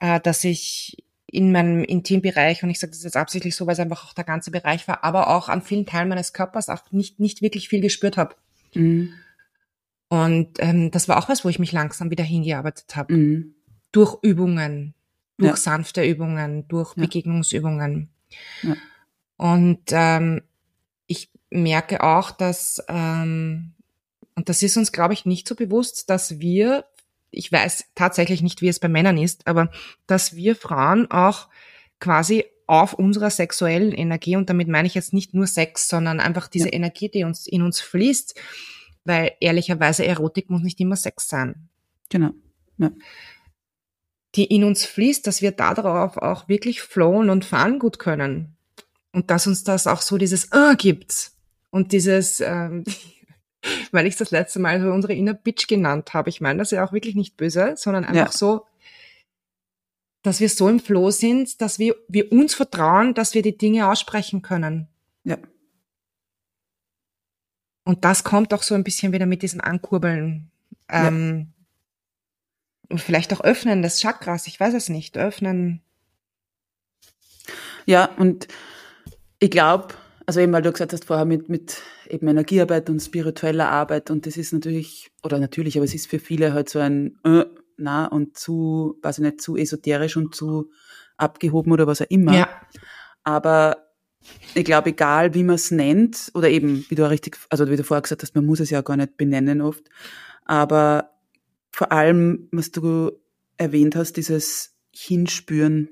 Speaker 2: äh, dass ich in meinem Intimbereich, und ich sage das jetzt absichtlich so, weil es einfach auch der ganze Bereich war, aber auch an vielen Teilen meines Körpers auch nicht, nicht wirklich viel gespürt habe. Mhm. Und ähm, das war auch was, wo ich mich langsam wieder hingearbeitet habe. Mhm. Durch Übungen, durch ja. sanfte Übungen, durch ja. Begegnungsübungen. Ja. Und ähm, ich merke auch, dass ähm, und das ist uns, glaube ich, nicht so bewusst, dass wir, ich weiß tatsächlich nicht, wie es bei Männern ist, aber dass wir Frauen auch quasi auf unserer sexuellen Energie, und damit meine ich jetzt nicht nur Sex, sondern einfach diese. Energie, die uns in uns fließt, weil ehrlicherweise Erotik muss nicht immer Sex sein.
Speaker 1: Genau. Ja.
Speaker 2: Die in uns fließt, dass wir darauf auch wirklich flowen und fahren gut können. Und dass uns das auch so dieses äh gibt. Und dieses, ähm, weil ich das letzte Mal so unsere Inner Bitch genannt habe. Ich meine das ja auch wirklich nicht böse, sondern einfach ja. so, dass wir so im Flow sind, dass wir, wir uns vertrauen, dass wir die Dinge aussprechen können.
Speaker 1: Ja.
Speaker 2: Und das kommt auch so ein bisschen wieder mit diesem Ankurbeln. Ähm, ja. Vielleicht auch Öffnen des Chakras, ich weiß es nicht, öffnen.
Speaker 1: Ja, und ich glaube, also eben, weil du gesagt hast vorher mit, mit eben Energiearbeit und spiritueller Arbeit und das ist natürlich, oder natürlich, aber es ist für viele halt so ein äh, na und zu, weiß ich nicht, zu esoterisch und zu abgehoben oder was auch immer. Ja. Aber ich glaube, egal wie man es nennt, oder eben, wie du auch richtig, also wie du vorher gesagt hast, man muss es ja gar nicht benennen oft, aber vor allem, was du erwähnt hast, dieses Hinspüren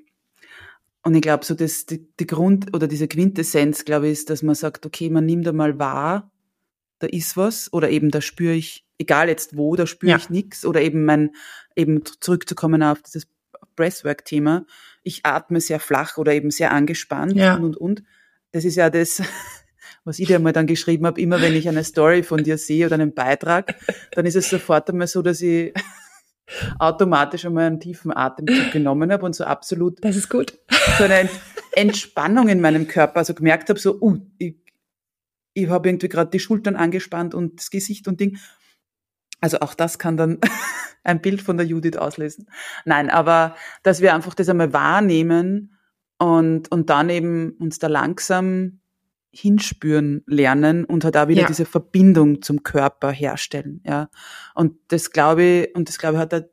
Speaker 1: und ich glaube, so das, die, die Grund oder diese Quintessenz, glaube ich, ist, dass man sagt, okay, man nimmt einmal wahr, da ist was, oder eben da spüre ich, egal jetzt wo, da spüre ja. ich nichts, oder eben mein, eben zurückzukommen auf dieses Breathwork-Thema, ich atme sehr flach oder eben sehr angespannt
Speaker 2: ja.
Speaker 1: und und und. das ist ja das, was ich dir einmal dann geschrieben habe, immer wenn ich eine Story von dir sehe oder einen Beitrag, dann ist es sofort einmal so, dass ich automatisch einmal einen tiefen Atemzug genommen habe und so absolut
Speaker 2: das ist gut.
Speaker 1: so eine Entspannung in meinem Körper, also gemerkt habe, so, uh, ich, ich habe irgendwie gerade die Schultern angespannt und das Gesicht und Ding. Also auch das kann dann ein Bild von der Judith auslösen. Nein, aber dass wir einfach das einmal wahrnehmen und, und dann eben uns da langsam hinspüren lernen und halt auch wieder ja. diese Verbindung zum Körper herstellen, ja. Und das glaube ich, und das glaube ich hat halt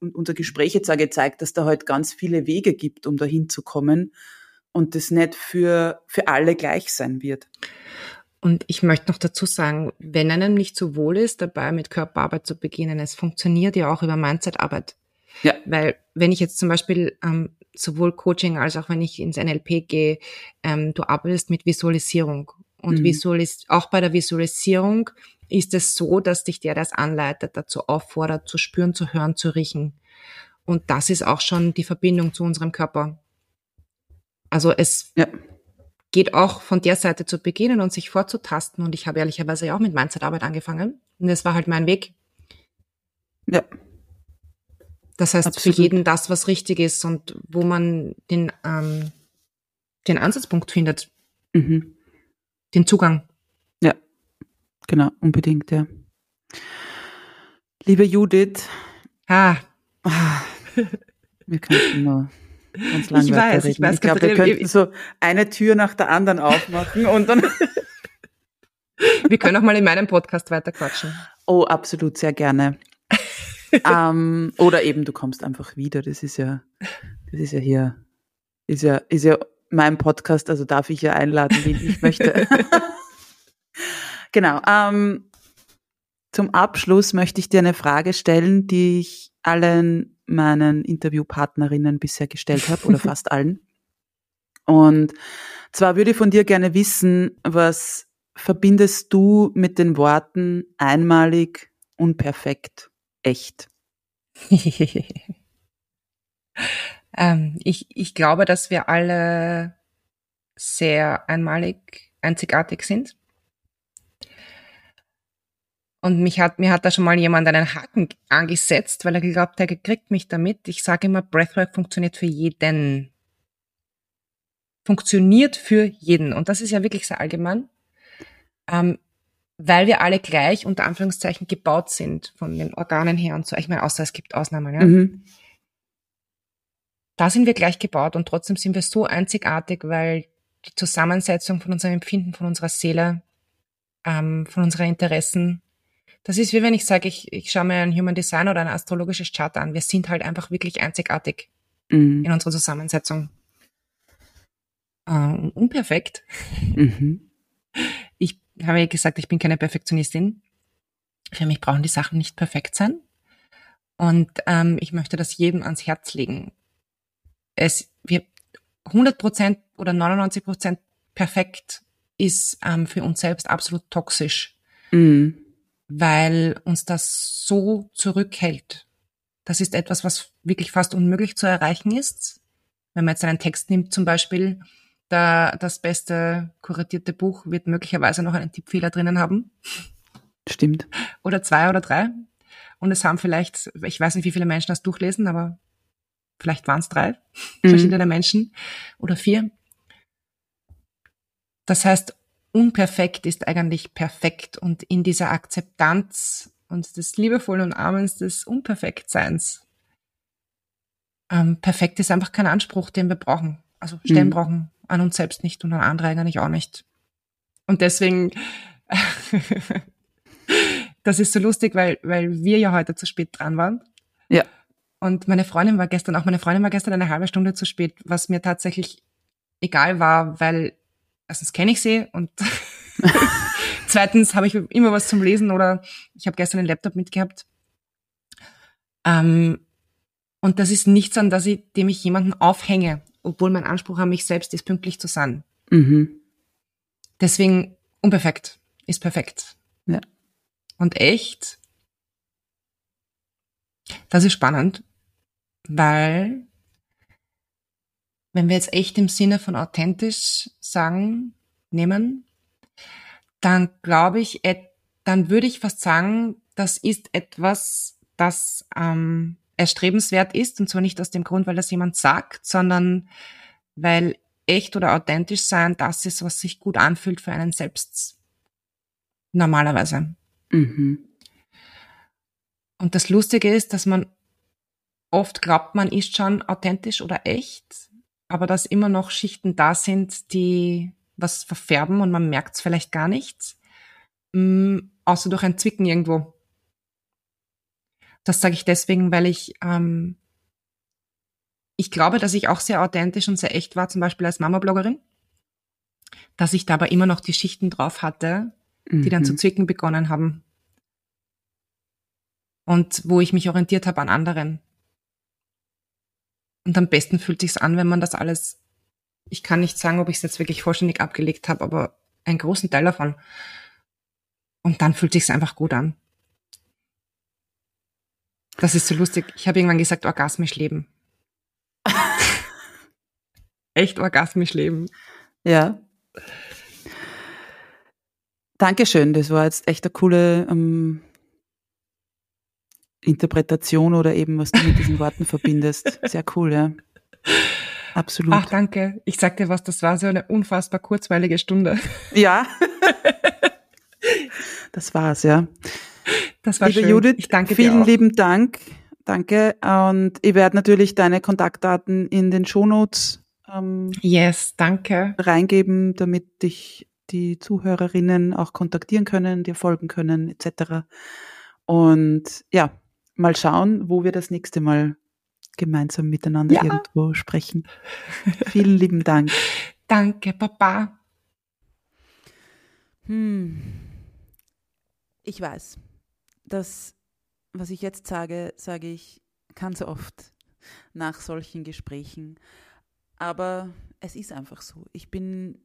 Speaker 1: unser Gespräch jetzt auch gezeigt, dass da halt ganz viele Wege gibt, um dahin zu kommen und das nicht für, für alle gleich sein wird.
Speaker 2: Und ich möchte noch dazu sagen, wenn einem nicht so wohl ist, dabei mit Körperarbeit zu beginnen, es funktioniert ja auch über Mindsetarbeit. Ja. Weil wenn ich jetzt zum Beispiel ähm, sowohl Coaching als auch wenn ich ins NLP gehe, ähm, du arbeitest mit Visualisierung. Und mhm. Visualis auch bei der Visualisierung ist es so, dass dich der das anleitet, dazu auffordert, zu spüren, zu hören, zu riechen. Und das ist auch schon die Verbindung zu unserem Körper. Also es ja. geht auch von der Seite zu beginnen und sich vorzutasten. Und ich habe ehrlicherweise ja auch mit Mindsetarbeit angefangen. Und das war halt mein Weg. Ja. Das heißt, Absolut. für jeden das, was richtig ist und wo man den, ähm, den Ansatzpunkt findet. Mhm. Den Zugang.
Speaker 1: Ja, genau, unbedingt, ja. Liebe Judith. Ah. ah wir könnten nur ganz lange ich weiß. Ich weiß, ich glaube, wir könnten so eine Tür nach der anderen aufmachen und dann.
Speaker 2: wir können auch mal in meinem Podcast weiter quatschen.
Speaker 1: Oh, absolut, sehr gerne ähm, oder eben du kommst einfach wieder. Das ist ja, das ist ja hier, ist ja, ist ja mein Podcast, also darf ich ja einladen, wie ich möchte. genau. Ähm, zum Abschluss möchte ich dir eine Frage stellen, die ich allen meinen Interviewpartnerinnen bisher gestellt habe oder fast allen. Und zwar würde ich von dir gerne wissen, was verbindest du mit den Worten einmalig, unperfekt? Echt?
Speaker 2: ähm, ich, ich glaube, dass wir alle sehr einmalig, einzigartig sind. Und mich hat, mir hat da schon mal jemand einen Haken angesetzt, weil er glaubt, er kriegt mich damit. Ich sage immer, Breathwork funktioniert für jeden. Funktioniert für jeden. Und das ist ja wirklich sehr allgemein. Ähm, weil wir alle gleich unter Anführungszeichen gebaut sind von den Organen her und so. Ich meine, außer es gibt Ausnahmen, ja. Mhm. Da sind wir gleich gebaut und trotzdem sind wir so einzigartig, weil die Zusammensetzung von unserem Empfinden, von unserer Seele, ähm, von unseren Interessen, das ist wie wenn ich sage, ich, ich schaue mir ein Human Design oder ein astrologisches Chart an. Wir sind halt einfach wirklich einzigartig mhm. in unserer Zusammensetzung. Äh, unperfekt. Mhm habe ja gesagt, ich bin keine Perfektionistin. Für mich brauchen die Sachen nicht perfekt sein. Und ähm, ich möchte das jedem ans Herz legen. Es, wir, 100 Prozent oder 99 Prozent perfekt ist ähm, für uns selbst absolut toxisch, mhm. weil uns das so zurückhält. Das ist etwas, was wirklich fast unmöglich zu erreichen ist. Wenn man jetzt einen Text nimmt zum Beispiel, da das beste kuratierte Buch wird möglicherweise noch einen Tippfehler drinnen haben.
Speaker 1: Stimmt.
Speaker 2: Oder zwei oder drei. Und es haben vielleicht, ich weiß nicht, wie viele Menschen das durchlesen, aber vielleicht waren es drei mhm. verschiedene Menschen oder vier. Das heißt, unperfekt ist eigentlich perfekt und in dieser Akzeptanz und des liebevollen und Armens des Unperfektseins. Ähm, perfekt ist einfach kein Anspruch, den wir brauchen. Also stellen mhm. brauchen an uns selbst nicht und an andere eigentlich auch nicht. Und deswegen, das ist so lustig, weil, weil wir ja heute zu spät dran waren. Ja. Und meine Freundin war gestern, auch meine Freundin war gestern eine halbe Stunde zu spät, was mir tatsächlich egal war, weil erstens kenne ich sie und zweitens habe ich immer was zum Lesen oder ich habe gestern einen Laptop mitgehabt. Ähm, und das ist nichts, an das ich, dem ich jemanden aufhänge obwohl mein Anspruch an mich selbst ist, pünktlich zu sein. Mhm. Deswegen unperfekt ist perfekt. Ja. Und echt, das ist spannend, weil wenn wir jetzt echt im Sinne von authentisch sagen, nehmen, dann glaube ich, dann würde ich fast sagen, das ist etwas, das ähm, erstrebenswert ist. Und zwar nicht aus dem Grund, weil das jemand sagt, sondern weil echt oder authentisch sein das ist, was sich gut anfühlt für einen selbst. Normalerweise. Mhm. Und das Lustige ist, dass man oft glaubt, man ist schon authentisch oder echt, aber dass immer noch Schichten da sind, die was verfärben und man merkt es vielleicht gar nicht, ähm, außer durch ein Zwicken irgendwo. Das sage ich deswegen, weil ich ähm, ich glaube, dass ich auch sehr authentisch und sehr echt war, zum Beispiel als Mama-Bloggerin, dass ich dabei immer noch die Schichten drauf hatte, die mhm. dann zu mhm. zwicken begonnen haben. Und wo ich mich orientiert habe an anderen. Und am besten fühlt sich's an, wenn man das alles, ich kann nicht sagen, ob ich es jetzt wirklich vollständig abgelegt habe, aber einen großen Teil davon. Und dann fühlt sich's einfach gut an. Das ist so lustig. Ich habe irgendwann gesagt, orgasmisch leben. Echt orgasmisch leben.
Speaker 1: Ja. Dankeschön, das war jetzt echt eine coole ähm, Interpretation oder eben, was du mit diesen Worten verbindest. Sehr cool, ja. Absolut.
Speaker 2: Ach, danke. Ich sag dir was, das war so eine unfassbar kurzweilige Stunde.
Speaker 1: Ja. das war's, ja.
Speaker 2: Das war Liebe schön. Judith, ich danke
Speaker 1: vielen lieben Dank. Danke. Und ich werde natürlich deine Kontaktdaten in den Shownotes ähm,
Speaker 2: yes, danke.
Speaker 1: reingeben, damit dich die Zuhörerinnen auch kontaktieren können, dir folgen können, etc. Und ja, mal schauen, wo wir das nächste Mal gemeinsam miteinander ja. irgendwo sprechen. Vielen lieben Dank.
Speaker 2: Danke, Papa.
Speaker 1: Hm. Ich weiß, dass was ich jetzt sage, sage ich ganz oft nach solchen Gesprächen. Aber es ist einfach so. Ich bin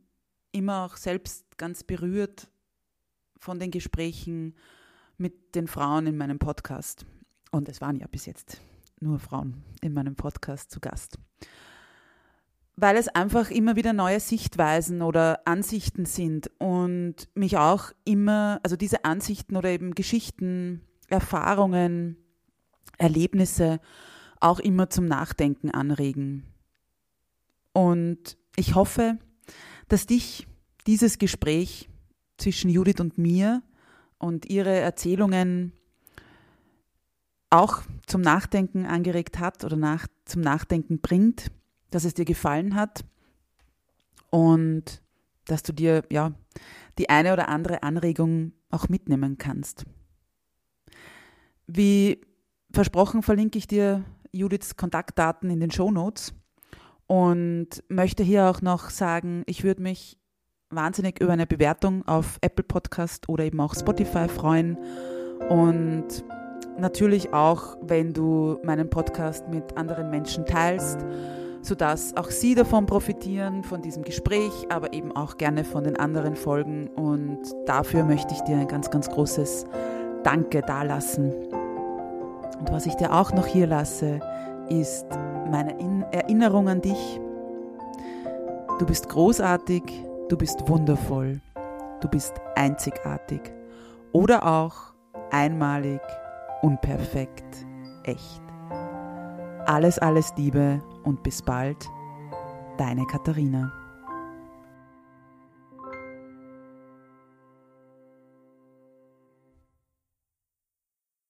Speaker 1: immer auch selbst ganz berührt von den Gesprächen mit den Frauen in meinem Podcast. Und es waren ja bis jetzt nur Frauen in meinem Podcast zu Gast. Weil es einfach immer wieder neue Sichtweisen oder Ansichten sind und mich auch immer, also diese Ansichten oder eben Geschichten, Erfahrungen, Erlebnisse auch immer zum Nachdenken anregen. Und ich hoffe, dass dich dieses Gespräch zwischen Judith und mir und ihre Erzählungen auch zum Nachdenken angeregt hat oder nach, zum Nachdenken bringt, dass es dir gefallen hat und dass du dir ja die eine oder andere Anregung auch mitnehmen kannst. Wie versprochen verlinke ich dir Judiths Kontaktdaten in den Show Notes und möchte hier auch noch sagen, ich würde mich wahnsinnig über eine Bewertung auf Apple Podcast oder eben auch Spotify freuen und natürlich auch, wenn du meinen Podcast mit anderen Menschen teilst, sodass auch sie davon profitieren, von diesem Gespräch, aber eben auch gerne von den anderen Folgen. Und dafür möchte ich dir ein ganz, ganz großes Danke dalassen. Und was ich dir auch noch hier lasse, ist meine Erinnerung an dich. Du bist großartig, du bist wundervoll, du bist einzigartig oder auch einmalig unperfekt, echt. Alles, alles Liebe und bis bald, deine Katharina.